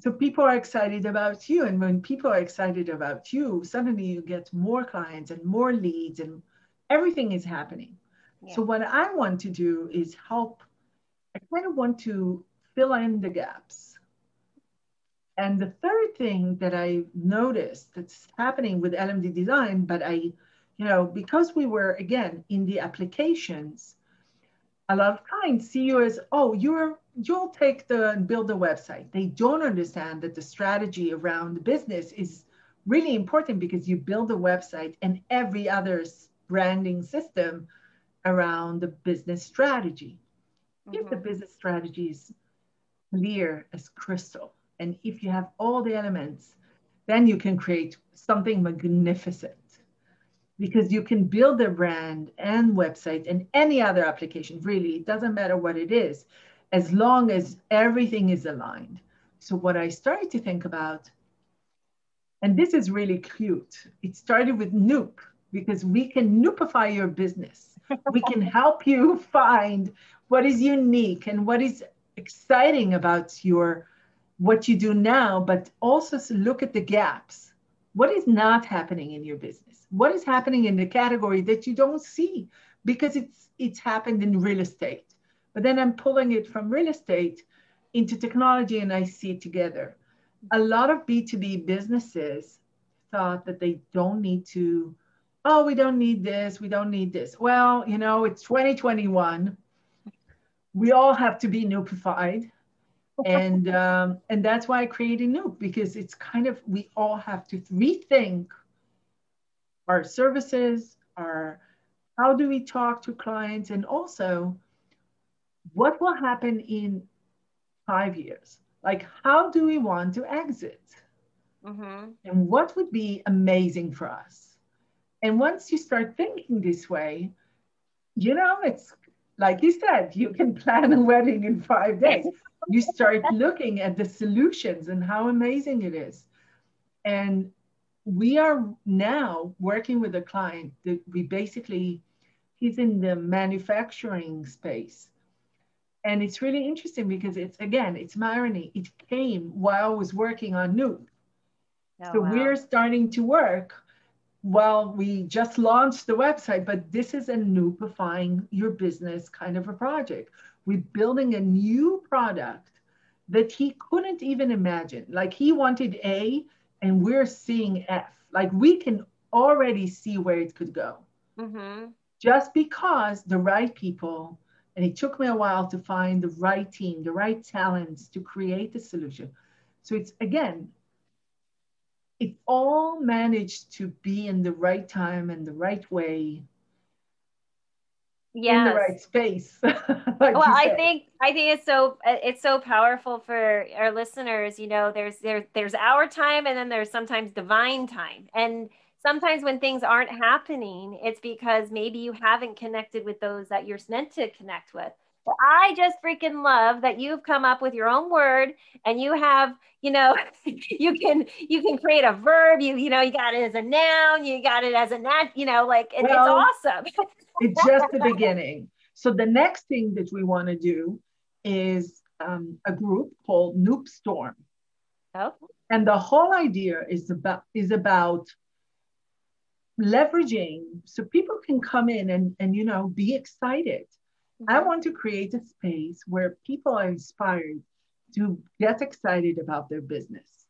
so people are excited about you and when people are excited about you suddenly you get more clients and more leads and everything is happening yeah. so what i want to do is help i kind of want to fill in the gaps and the third thing that i noticed that's happening with lmd design but i you know because we were again in the applications a lot of clients see you as oh you're you'll take the and build the website. They don't understand that the strategy around the business is really important because you build a website and every other branding system around the business strategy. Mm-hmm. If the mm-hmm. business strategy is clear as crystal, and if you have all the elements, then you can create something magnificent because you can build a brand and website and any other application, really, it doesn't matter what it is as long as everything is aligned. So, what I started to think about, and this is really cute, it started with Noop because we can Noopify your business. we can *laughs* help you find what is unique and what is exciting about your what you do now, but also look at the gaps. What is not happening in your business? What is happening in the category that you don't see because it's it's happened in real estate but then I'm pulling it from real estate into technology and I see it together. A lot of B2B businesses thought that they don't need to, oh, we don't need this, we don't need this. Well, you know, it's 2021. We all have to be noopified. And um, and that's why I created Noop because it's kind of we all have to rethink our services, our how do we talk to clients, and also what will happen in five years? Like, how do we want to exit? Mm-hmm. And what would be amazing for us? And once you start thinking this way, you know, it's like you said, you can *laughs* plan a wedding in five days. You start looking at the solutions and how amazing it is. And we are now working with a client that we basically, he's in the manufacturing space and it's really interesting because it's again, it's irony. It came while I was working on Noop. Oh, so wow. we're starting to work while we just launched the website, but this is a Noopifying your business kind of a project. We're building a new product that he couldn't even imagine. Like he wanted A and we're seeing F. Like we can already see where it could go. Mm-hmm. Just because the right people and it took me a while to find the right team, the right talents to create the solution. So it's again, it all managed to be in the right time and the right way. Yeah. In the right space. *laughs* like well, I think I think it's so uh, it's so powerful for our listeners. You know, there's there there's our time and then there's sometimes divine time. And sometimes when things aren't happening, it's because maybe you haven't connected with those that you're meant to connect with. I just freaking love that you've come up with your own word and you have, you know, *laughs* you can you can create a verb. You you know you got it as a noun. You got it as a nat. You know, like it, well, it's awesome. *laughs* it's just the beginning. So the next thing that we want to do is um, a group called Noop Storm. Oh. And the whole idea is about is about leveraging so people can come in and, and you know be excited. I want to create a space where people are inspired to get excited about their business.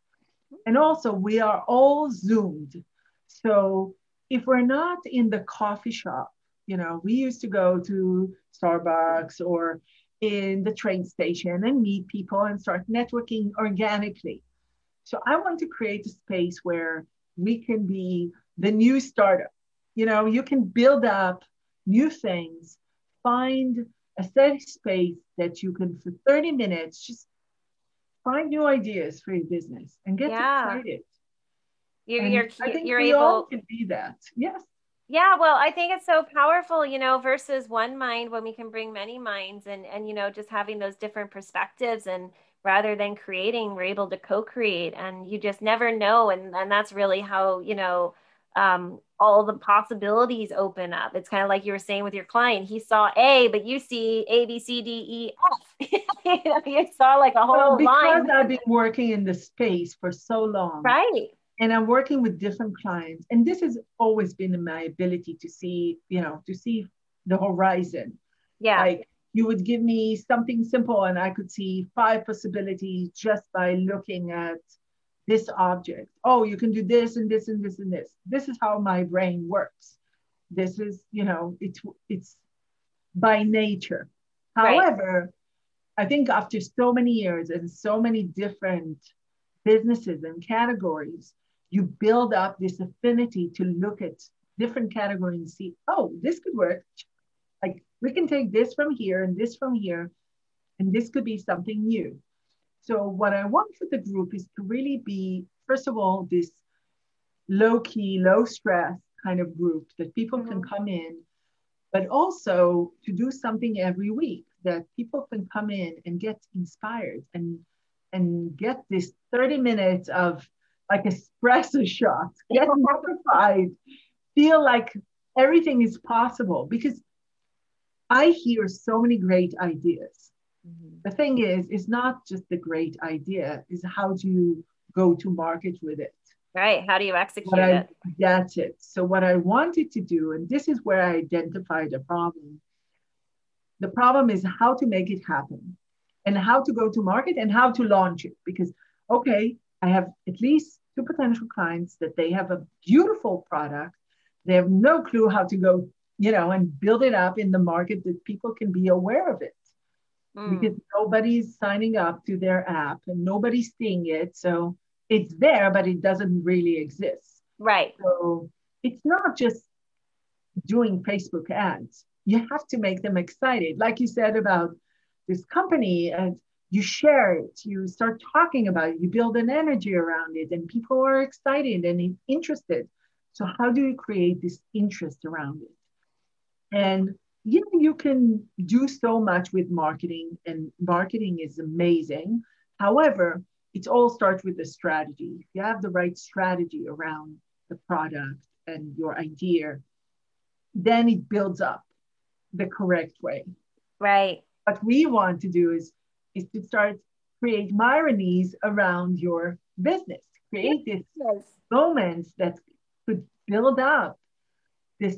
And also we are all zoomed. So if we're not in the coffee shop you know we used to go to starbucks or in the train station and meet people and start networking organically. So i want to create a space where we can be the new startup. You know, you can build up new things, find a safe space that you can, for 30 minutes, just find new ideas for your business and get yeah. excited. You're, and you're, I think you're we able all can be that. Yes. Yeah, well, I think it's so powerful, you know, versus one mind when we can bring many minds and and you know, just having those different perspectives and rather than creating, we're able to co-create and you just never know and and that's really how, you know, um, all the possibilities open up. It's kind of like you were saying with your client. He saw A, but you see A, B, C, D, E, F. *laughs* you, know, you saw like a whole well, because line. I've been working in the space for so long. Right. And I'm working with different clients. And this has always been my ability to see, you know, to see the horizon. Yeah. Like you would give me something simple and I could see five possibilities just by looking at this object. Oh, you can do this and this and this and this. This is how my brain works. This is, you know, it's it's by nature. Right. However, I think after so many years and so many different businesses and categories, you build up this affinity to look at different categories and see, oh, this could work. Like we can take this from here and this from here, and this could be something new. So what I want for the group is to really be, first of all, this low key, low stress kind of group that people mm-hmm. can come in, but also to do something every week that people can come in and get inspired and and get this 30 minutes of like espresso shot, *laughs* get notified, feel like everything is possible because I hear so many great ideas Mm-hmm. The thing is, it's not just the great idea, is how do you go to market with it? Right. How do you execute I, it? That's it. So what I wanted to do, and this is where I identified a problem. The problem is how to make it happen and how to go to market and how to launch it. Because, okay, I have at least two potential clients that they have a beautiful product. They have no clue how to go, you know, and build it up in the market that people can be aware of it mm. because nobody's signing up to their app and nobody's seeing it. So it's there, but it doesn't really exist. Right. So it's not just doing Facebook ads. You have to make them excited. Like you said about this company, and you share it, you start talking about it, you build an energy around it, and people are excited and interested. So, how do you create this interest around it? And you know, you can do so much with marketing, and marketing is amazing. However, it all starts with the strategy. If you have the right strategy around the product and your idea, then it builds up the correct way. Right. What we want to do is is to start create ironies around your business. Create yes. these moments that could build up this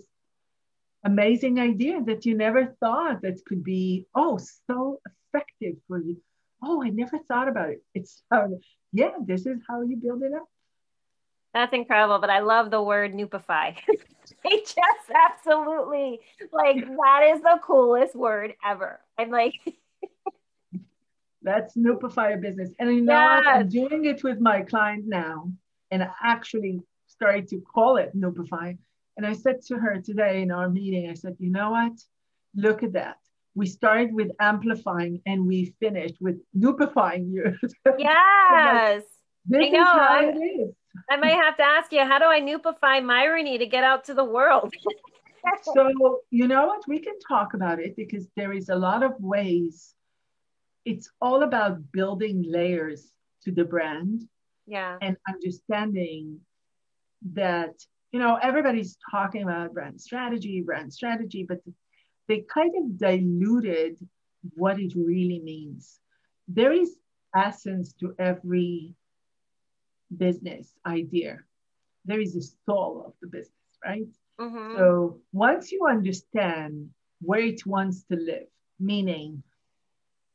amazing idea that you never thought that could be oh so effective for you. Oh i never thought about it. It's uh, yeah this is how you build it up. That's incredible but i love the word noopify *laughs* it just absolutely like that is the coolest word ever. I'm like *laughs* that's noopify a business. And you know yes. i'm doing it with my client now and I actually started to call it noopify and I said to her today in our meeting, I said, you know what? Look at that. We started with amplifying and we finished with noopifying you. *laughs* Yes. this I know. is how it is. I might have to ask you, how do I noopify Myrony to get out to the world? *laughs* so, you know what? We can talk about it because there is a lot of ways. It's all about building layers to the brand. Yeah. And understanding that, you know, everybody's talking about brand strategy, brand strategy, but they kind of diluted what it really means. There is essence to every business idea. There is a soul of the business, right? Mm-hmm. So once you understand where it wants to live, meaning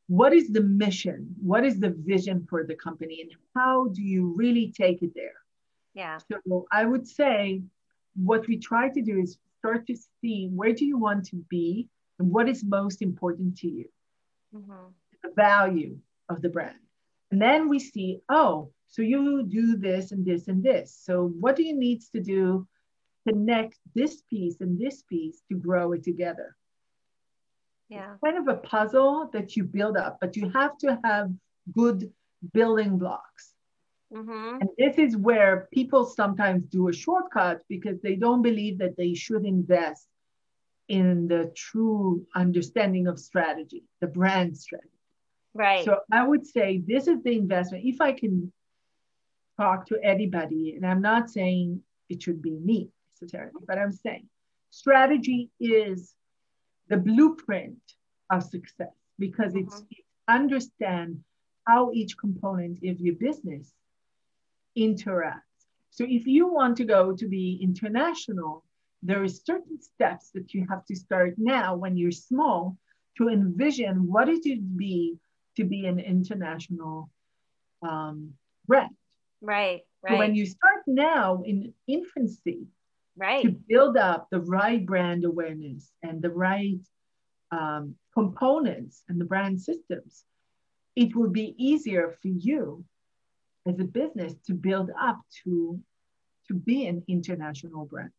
what is the mission? What is the vision for the company? And how do you really take it there? Yeah. So I would say what we try to do is start to see where do you want to be and what is most important to you? Mm-hmm. The value of the brand. And then we see, oh, so you do this and this and this. So what do you need to do connect this piece and this piece to grow it together. Yeah. It's kind of a puzzle that you build up, but you have to have good building blocks. Mm-hmm. And this is where people sometimes do a shortcut because they don't believe that they should invest in the true understanding of strategy, the brand strategy. Right. So I would say this is the investment. If I can talk to anybody, and I'm not saying it should be me, necessarily, but I'm saying strategy is the blueprint of success because mm-hmm. it's it understand how each component of your business interacts. So if you want to go to be international, there are certain steps that you have to start now when you're small to envision what it would be to be an international um, brand. Right, right. So when you start now in infancy, right to build up the right brand awareness and the right um, components and the brand systems it will be easier for you as a business to build up to to be an international brand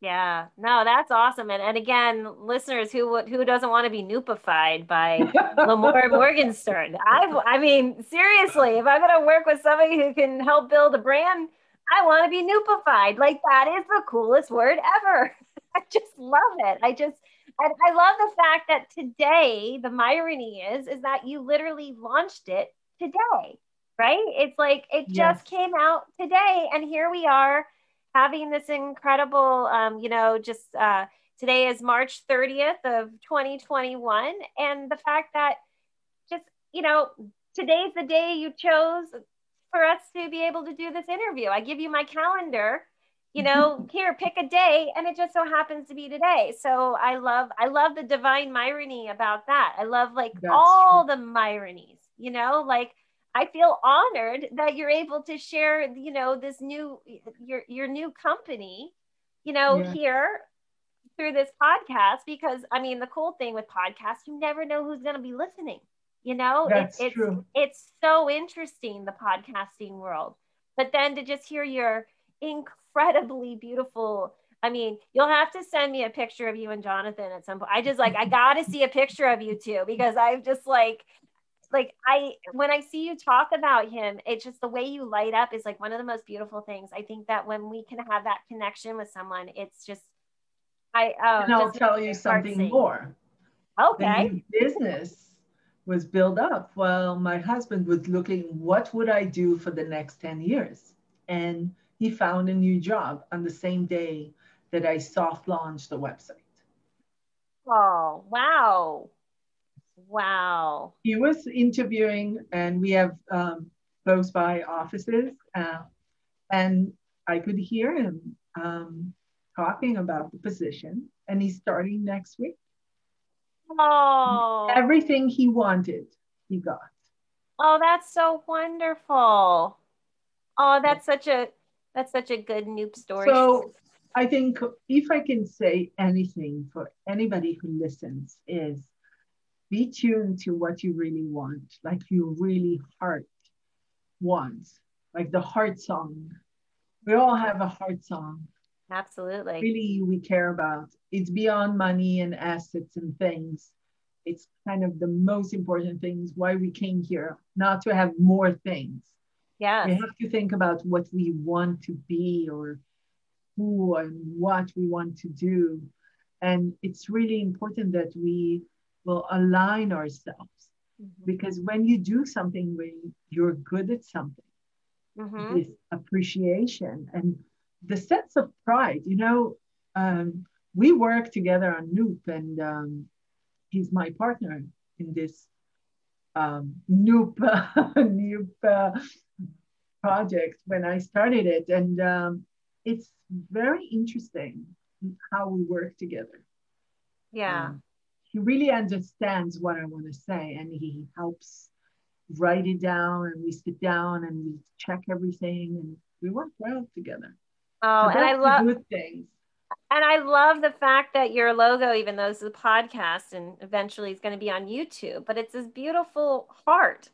yeah, no, that's awesome. And and again, listeners who who doesn't want to be noopified by *laughs* Limor Morgenstern? I I mean, seriously, if I'm gonna work with somebody who can help build a brand, I want to be noopified. Like that is the coolest word ever. *laughs* I just love it. I just and I love the fact that today the irony is is that you literally launched it today, right? It's like it yes. just came out today, and here we are having this incredible, um, you know, just uh, today is March 30th of 2021, and the fact that just you know today's the day you chose for us to be able to do this interview. I give you my calendar, you know, *laughs* here, pick a day, and it just so happens to be today. So I love, I love the divine irony about that. I love like That's all true. the ironies, you know, like I feel honored that you're able to share, you know, this new your your new company, you know, yeah. here through this podcast because I mean the cool thing with podcasts, you never know who's going to be listening. You know, That's it's, true. it's so interesting, the podcasting world. But then to just hear your incredibly beautiful I mean, you'll have to send me a picture of you and Jonathan at some point. I just like, I got to see a picture of you too, because I've just like, like I, when I see you talk about him, it's just the way you light up is like one of the most beautiful things. I think that when we can have that connection with someone, it's just, I, oh, and I'll tell you something more. Okay. business was built up while my husband was looking what would i do for the next 10 years and he found a new job on the same day that i soft launched the website oh wow wow he was interviewing and we have um, close by offices uh, and i could hear him um, talking about the position and he's starting next week Oh. Everything he wanted, he got. Oh, that's so wonderful. Oh, that's such a that's such a good Noop story. So I think if I can say anything for anybody who listens is be tuned to what you really want, like you really heart wants, like the heart song. We all have a heart song. Absolutely. Really, we care about. It's beyond money and assets and things. It's kind of the most important things why we came here, not to have more things. Yeah. We have to think about what we want to be or who and what we want to do. And it's really important that we will align ourselves mm-hmm. because when you do something when you're good at something, mm-hmm. this appreciation and the sense of pride, you know, um, we work together on Noop and um, he's my partner in this um, Noop, *laughs* Noop uh, project when I started it. And um, it's very interesting how we work together. Yeah. Um, he really understands what I want to say and he helps write it down and we sit down and we check everything and we work well together. Oh, so and I love good things. And I love the fact that your logo, even though it's a podcast and eventually it's going to be on YouTube, but it's this beautiful heart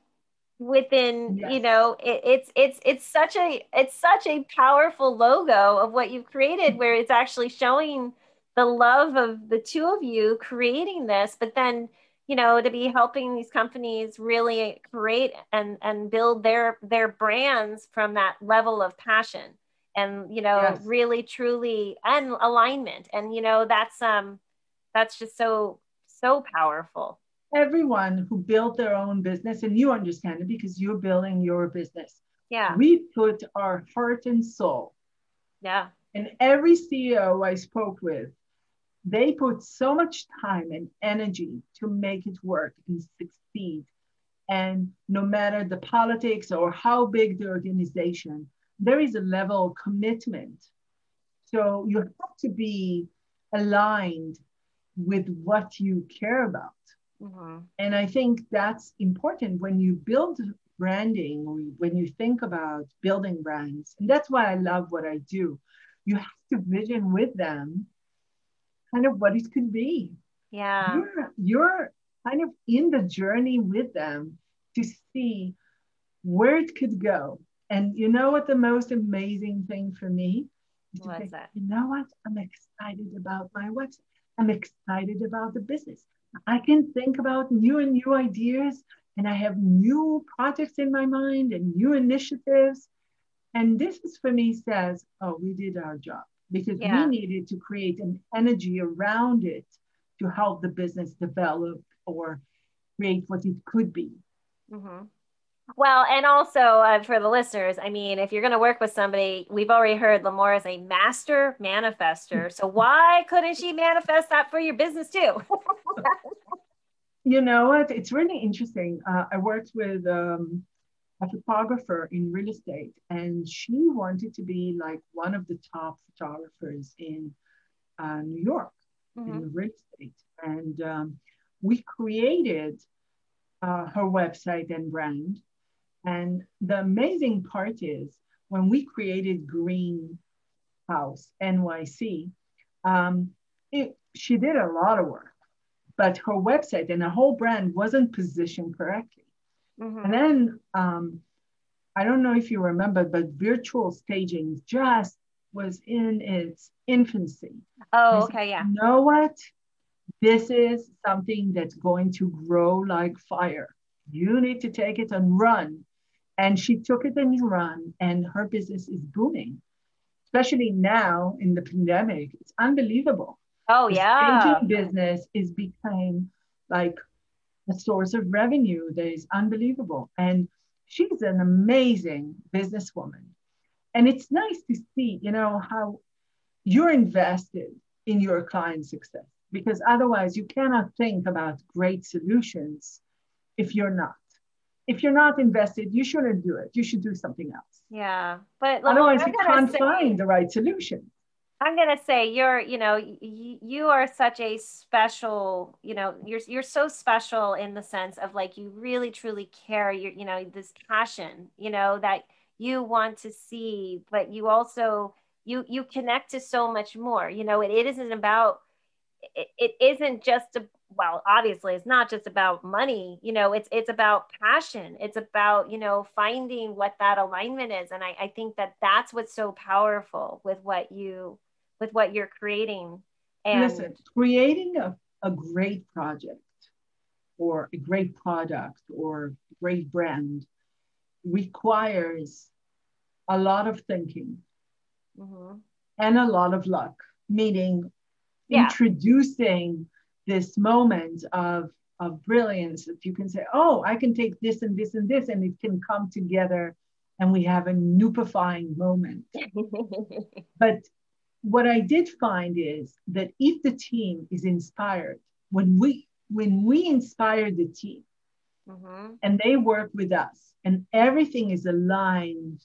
within yes. you know it, it's it's it's such a it's such a powerful logo of what you've created where it's actually showing the love of the two of you creating this but then you know to be helping these companies really create and and build their their brands from that level of passion and you know yes. really truly and alignment. And you know that's um that's just so so powerful. Everyone who built their own business and you understand it because you're building your business. Yeah. We put our heart and soul yeah. and every ceo i spoke with they put so much time and energy to make it work and succeed and no matter the politics or how big the organization there is a level of commitment so you have to be aligned with what you care about Mm-hmm. And I think that's important when you build branding or when you think about building brands. And that's why I love what I do. You have to vision with them kind of what it could be. Yeah. You're, you're kind of in the journey with them to see where it could go. And you know what the most amazing thing for me? What's think, that? You know what? I'm excited about my website. I'm excited about the business. I can think about new and new ideas, and I have new projects in my mind and new initiatives. And this is for me says, oh, we did our job because yeah. we needed to create an energy around it to help the business develop or create what it could be. Mm-hmm. Well, and also uh, for the listeners, I mean, if you're going to work with somebody, we've already heard Limor is a master manifester. So *laughs* why couldn't she manifest that for your business too? *laughs* you know what? It's really interesting. Uh, I worked with um, a photographer in real estate, and she wanted to be like one of the top photographers in uh, New York mm-hmm. in real estate. And um, we created uh, her website and brand and the amazing part is when we created Green House NYC, um, it, she did a lot of work, but her website and her whole brand wasn't positioned correctly. Mm-hmm. And then um, I don't know if you remember, but virtual staging just was in its infancy. Oh, okay, yeah. You know what? This is something that's going to grow like fire. You need to take it and run and she took it and run, and her business is booming, especially now in the pandemic. It's unbelievable. Oh, the yeah. business is becoming like a source of revenue that is unbelievable. And she's an amazing businesswoman. And it's nice to see, you know, how you're invested in your client success because otherwise you cannot think about great solutions if you're not if you're not invested, you shouldn't do it. You should do something else. Yeah, but otherwise you can't say, find the right solution. I'm gonna say you're, you know, y- you are such a special, you know, you're you're so special in the sense of like you really truly care. You you know this passion, you know that you want to see, but you also you you connect to so much more. You know, it, it isn't about it, it isn't just a, well obviously it's not just about money you know it's it's about passion it's about you know finding what that alignment is and i, I think that that's what's so powerful with what you with what you're creating and listen creating a, a great project or a great product or great brand requires a lot of thinking mm-hmm. and a lot of luck, meaning yeah. introducing this moment of, of brilliance that you can say, oh, I can take this and this and this, and it can come together and we have a noopifying moment. *laughs* but what I did find is that if the team is inspired, when we when we inspire the team mm-hmm. and they work with us and everything is aligned,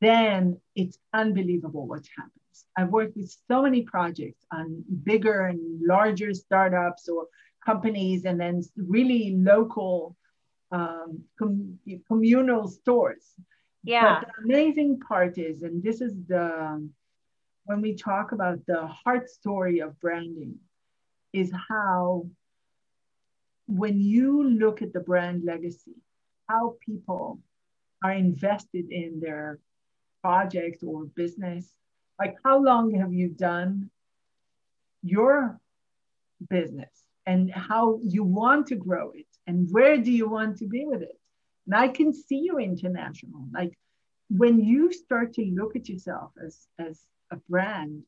then it's unbelievable what happens. I've worked with so many projects on bigger and larger startups or companies, and then really local um, com- communal stores. Yeah. But the amazing part is, and this is the when we talk about the heart story of branding, is how when you look at the brand legacy, how people are invested in their project or business like how long have you done your business and how you want to grow it and where do you want to be with it? And i can see you international. Like when you start to look at yourself as as a brand.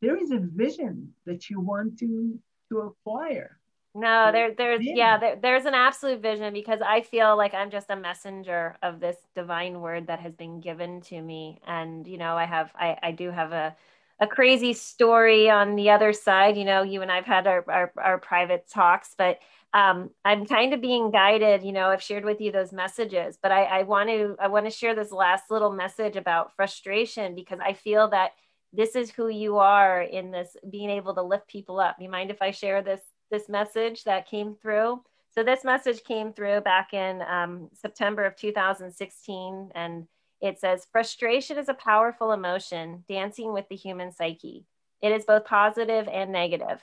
There is a vision that you want to to acquire. No, there, there's yeah, yeah there, there's an absolute vision because I feel like I'm just a messenger of this divine word that has been given to me, and you know, I have, I, I do have a, a crazy story on the other side. You know, you and I've had our our, our private talks, but um, I'm kind of being guided. You know, I've shared with you those messages, but I, I want to, I want to share this last little message about frustration because I feel that this is who you are in this being able to lift people up. You mind if I share this this message that came through. So this message came through back in um, September of 2016, and it says, "Frustration is a powerful emotion, dancing with the human psyche. It is both positive and negative.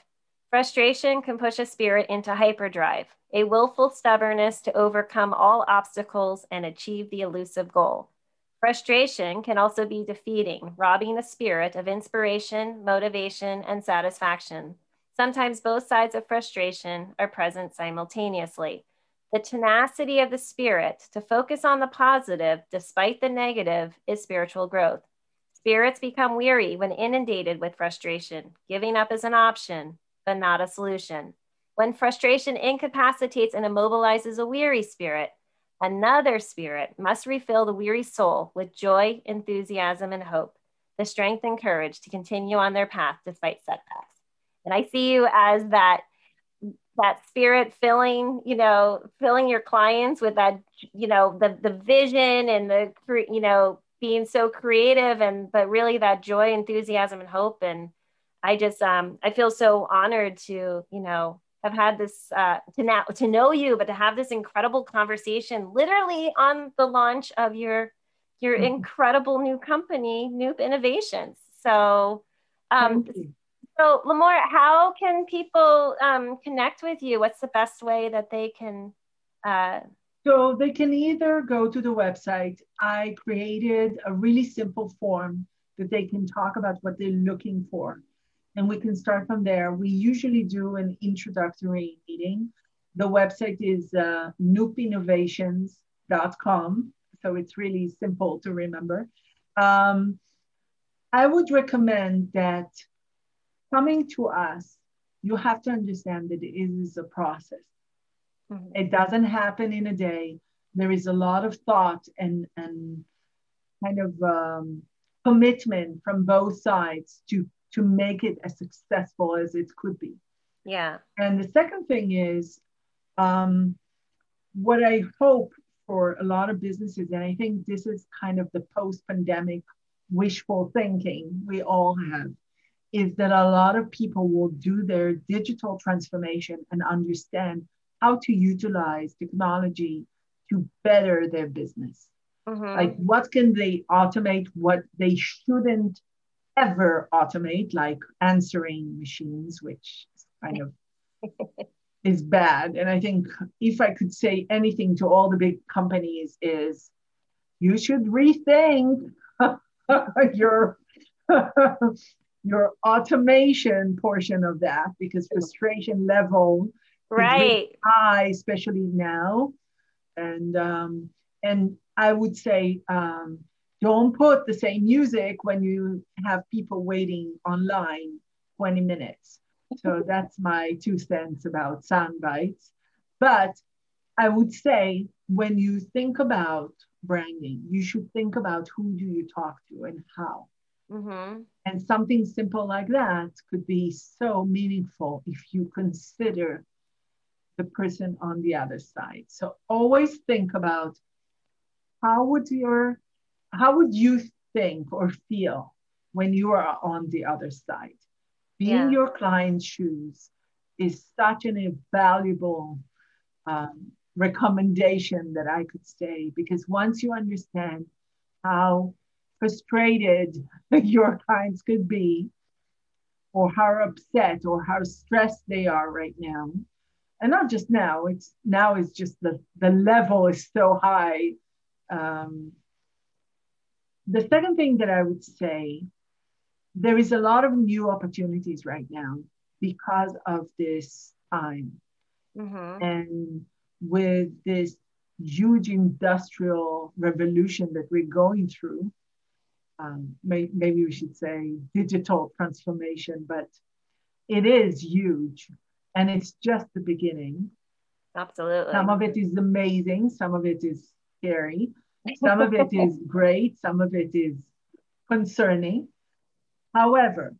Frustration can push a spirit into hyperdrive, a willful stubbornness to overcome all obstacles and achieve the elusive goal." Frustration can also be defeating, robbing a spirit of inspiration, motivation, and satisfaction. Sometimes both sides of frustration are present simultaneously. The tenacity of the spirit to focus on the positive despite the negative is spiritual growth. Spirits become weary when inundated with frustration. Giving up is an option, but not a solution. When frustration incapacitates and immobilizes a weary spirit, another spirit must refill the weary soul with joy, enthusiasm, and hope, the strength and courage to continue on their path despite setbacks and i see you as that that spirit filling you know filling your clients with that you know the the vision and the you know being so creative and but really that joy enthusiasm and hope and i just um i feel so honored to you know have had this uh to now to know you but to have this incredible conversation literally on the launch of your your mm-hmm. incredible new company Noop Innovations so um so, Limor, how can people um, connect with you? What's the best way that they can? Uh... So, they can either go to the website. I created a really simple form that they can talk about what they're looking for. And we can start from there. We usually do an introductory meeting. The website is uh, noopinnovations.com. So it's really simple to remember. Um, I would recommend that coming to us, you have to understand that it is a process. Mm-hmm. It doesn't happen in a day. There is a lot of thought and, and kind of um, commitment from both sides to, to make it as successful as it could be. Yeah. And the second thing is um, what I hope for a lot of businesses, and I think this is kind of the post pandemic wishful thinking we all have, is that a lot of people will do their digital transformation and understand how to utilize technology to better their business. Mm-hmm. Like, what can they automate? What they shouldn't ever automate, like answering machines, which kind of *laughs* is bad. And I think if I could say anything to all the big companies, is you should rethink *laughs* your *laughs* your automation portion of that because frustration level right really high especially now. And um, and i would say um, Don't put the same music when you have people waiting online 20 minutes. So *laughs* that's my two cents about sound bites. But I would say when you think about branding, you should think about who do you talk to and how. Mm-hmm. And something simple like that could be so meaningful if you consider the person on the other side. So always think about how would your how would you think or feel when you are on the other side? Being yeah. your client's shoes is such an invaluable um, recommendation that I could say because once you understand how frustrated *laughs* your clients could be, or how upset or how stressed they are right now, and not just now, it's now is just the, the level is so high. Um, the second thing that I would say, there is a lot of new opportunities right now because of this time. Mm-hmm. And with this huge industrial revolution that we're going through, um, may, maybe we should say digital transformation, but it is huge and it's just the beginning. Absolutely. Some of it is amazing, some of it is scary, some of it is great, some of it is concerning. However,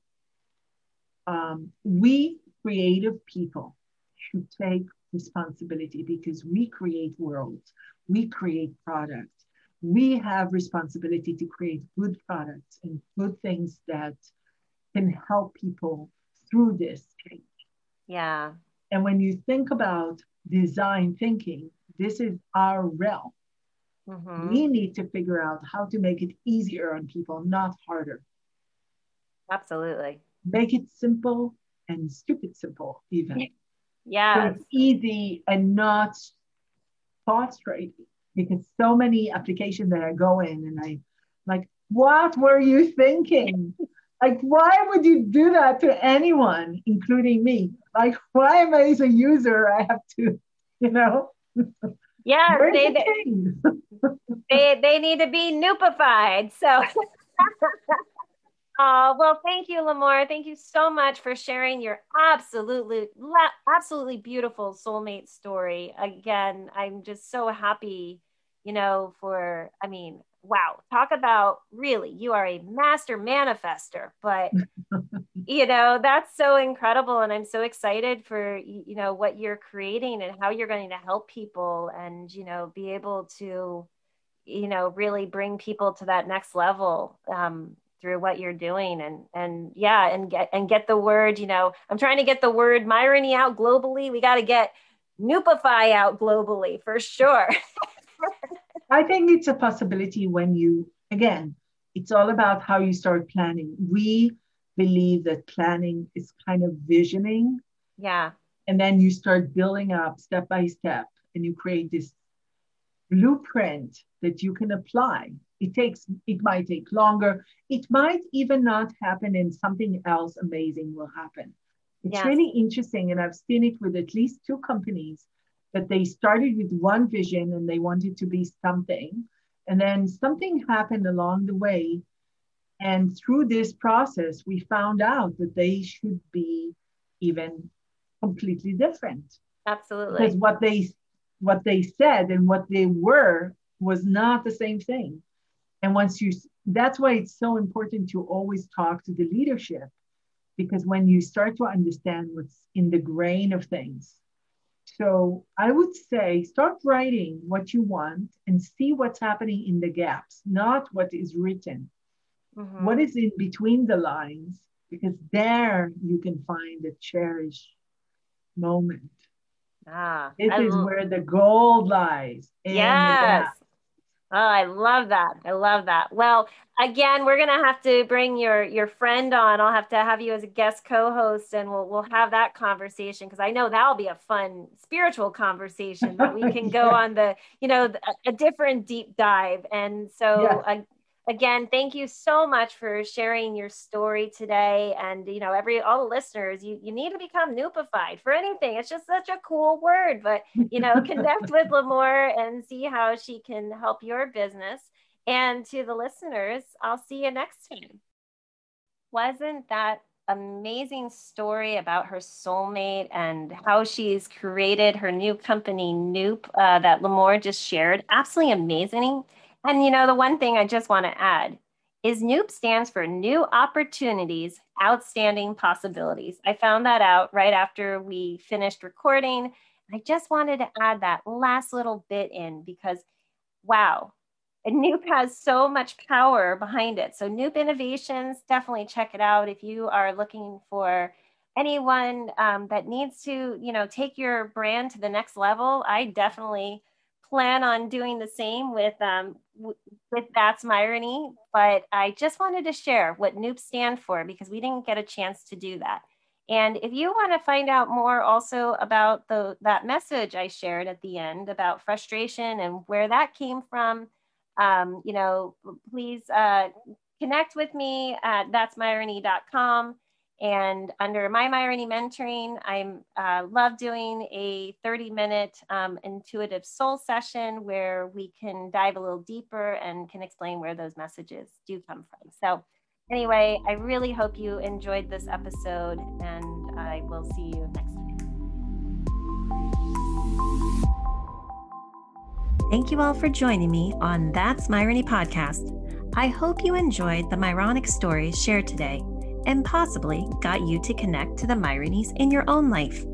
um, we creative people should take responsibility because we create worlds, we create products, we have responsibility to create good products and good things that can help people through this change. Yeah. And when you think about design thinking, this is our realm. Mm-hmm. We need to figure out how to make it easier on people, not harder. Absolutely. Make it simple and stupid simple, even. Yeah. So it's easy and not frustrating because so many applications that I go in and I like, what were you thinking? *laughs* like, why would you do that to anyone, including me? Like, why am I as a user? I have to, *laughs* you know. *laughs* Yeah, they, the *laughs* they they need to be noopified. So *laughs* Uh, well, thank you, Limor. Thank you so much for sharing your absolutely, absolutely beautiful soulmate story. Again, I'm just so happy, you know, for, I mean, wow, talk about really, you are a master manifester, but, *laughs* you know, that's so incredible. And I'm so excited for, you know, what you're creating and how you're going to help people and, you know, be able to, you know, really bring people to that next level. Um, through what you're doing and and yeah and get and get the word you know i'm trying to get the word myrony out globally we got to get noopify out globally for sure *laughs* i think it's a possibility when you again it's all about how you start planning we believe that planning is kind of visioning yeah and then you start building up step by step and you create this blueprint that you can apply it takes, it might take longer. It might even not happen and something else amazing will happen. It's yes. really interesting. And I've seen it with at least two companies that they started with one vision and they wanted to be something. And then something happened along the way. And through this process, we found out that they should be even completely different. Absolutely. Because what they what they said and what they were was not the same thing. And once you, that's why it's so important to always talk to the leadership, because when you start to understand what's in the grain of things. So I would say start writing what you want and see what's happening in the gaps, not what is written. Mm-hmm. What is in between the lines, because there you can find a cherished moment. Ah, this I is l- where the gold lies. yes. Oh, I love that. I love that. Well, again, we're gonna have to bring your your friend on. I'll have to have you as a guest co-host, and we'll we'll have that conversation because I know that'll be a fun spiritual conversation that we can go *laughs* on the you know a, different deep dive. And so yeah uh, again thank you so much for sharing your story today and you know every all the listeners you, you need to become noopified for anything it's just such a cool word but you know *laughs* connect with limor and see how she can help your business And to the listeners, I'll see you next time. Wasn't that amazing story about her soulmate and how she's created her new company, Noop, uh, that Limor just shared? Absolutely amazing. And you know, the one thing I just want to add is Noop stands for New Opportunities, Outstanding Possibilities. I found that out right after we finished recording. I just wanted to add that last little bit in because, wow, Noop has so much power behind it. So, Noop Innovations, definitely check it out if you are looking for anyone um, that needs to, you know, take your brand to the next level. I definitely plan on doing the same with um, with That's Myrony, but I just wanted to share what Noop stand for because we didn't get a chance to do that. And if you want to find out more also about the that message I shared at the end about frustration and where that came from, um, you know, please uh, connect with me at that'smyrony.com. And under My Myrony Mentoring, I uh, love doing a 30 minute um, intuitive soul session where we can dive a little deeper and can explain where those messages do come from. So, anyway, I really hope you enjoyed this episode and I will see you next time. Thank you all for joining me on That's Myrony podcast. I hope you enjoyed the Myronic stories shared today and possibly got you to connect to the Myronies in your own life.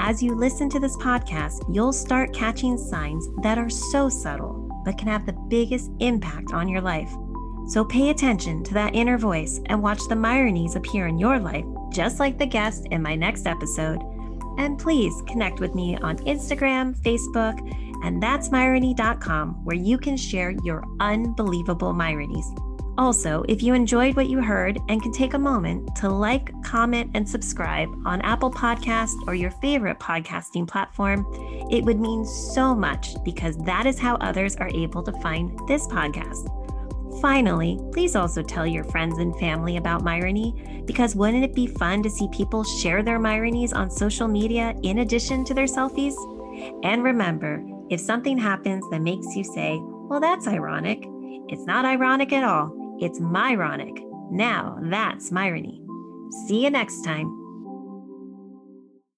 As you listen to this podcast, you'll start catching signs that are so subtle but can have the biggest impact on your life. So pay attention to that inner voice and watch the Myronies appear in your life, just like the guest in my next episode. And please connect with me on Instagram, Facebook, and that's Myrony.com, where you can share your unbelievable Myronies. Also, if you enjoyed what you heard and can take a moment to like, comment, and subscribe on Apple Podcast or your favorite podcasting platform, it would mean so much because that is how others are able to find this podcast. Finally, please also tell your friends and family about Myrony because wouldn't it be fun to see people share their Myronies on social media in addition to their selfies? And remember, if something happens that makes you say, well, that's ironic, it's not ironic at all. It's Myronic. Now that's Myrony. See you next time.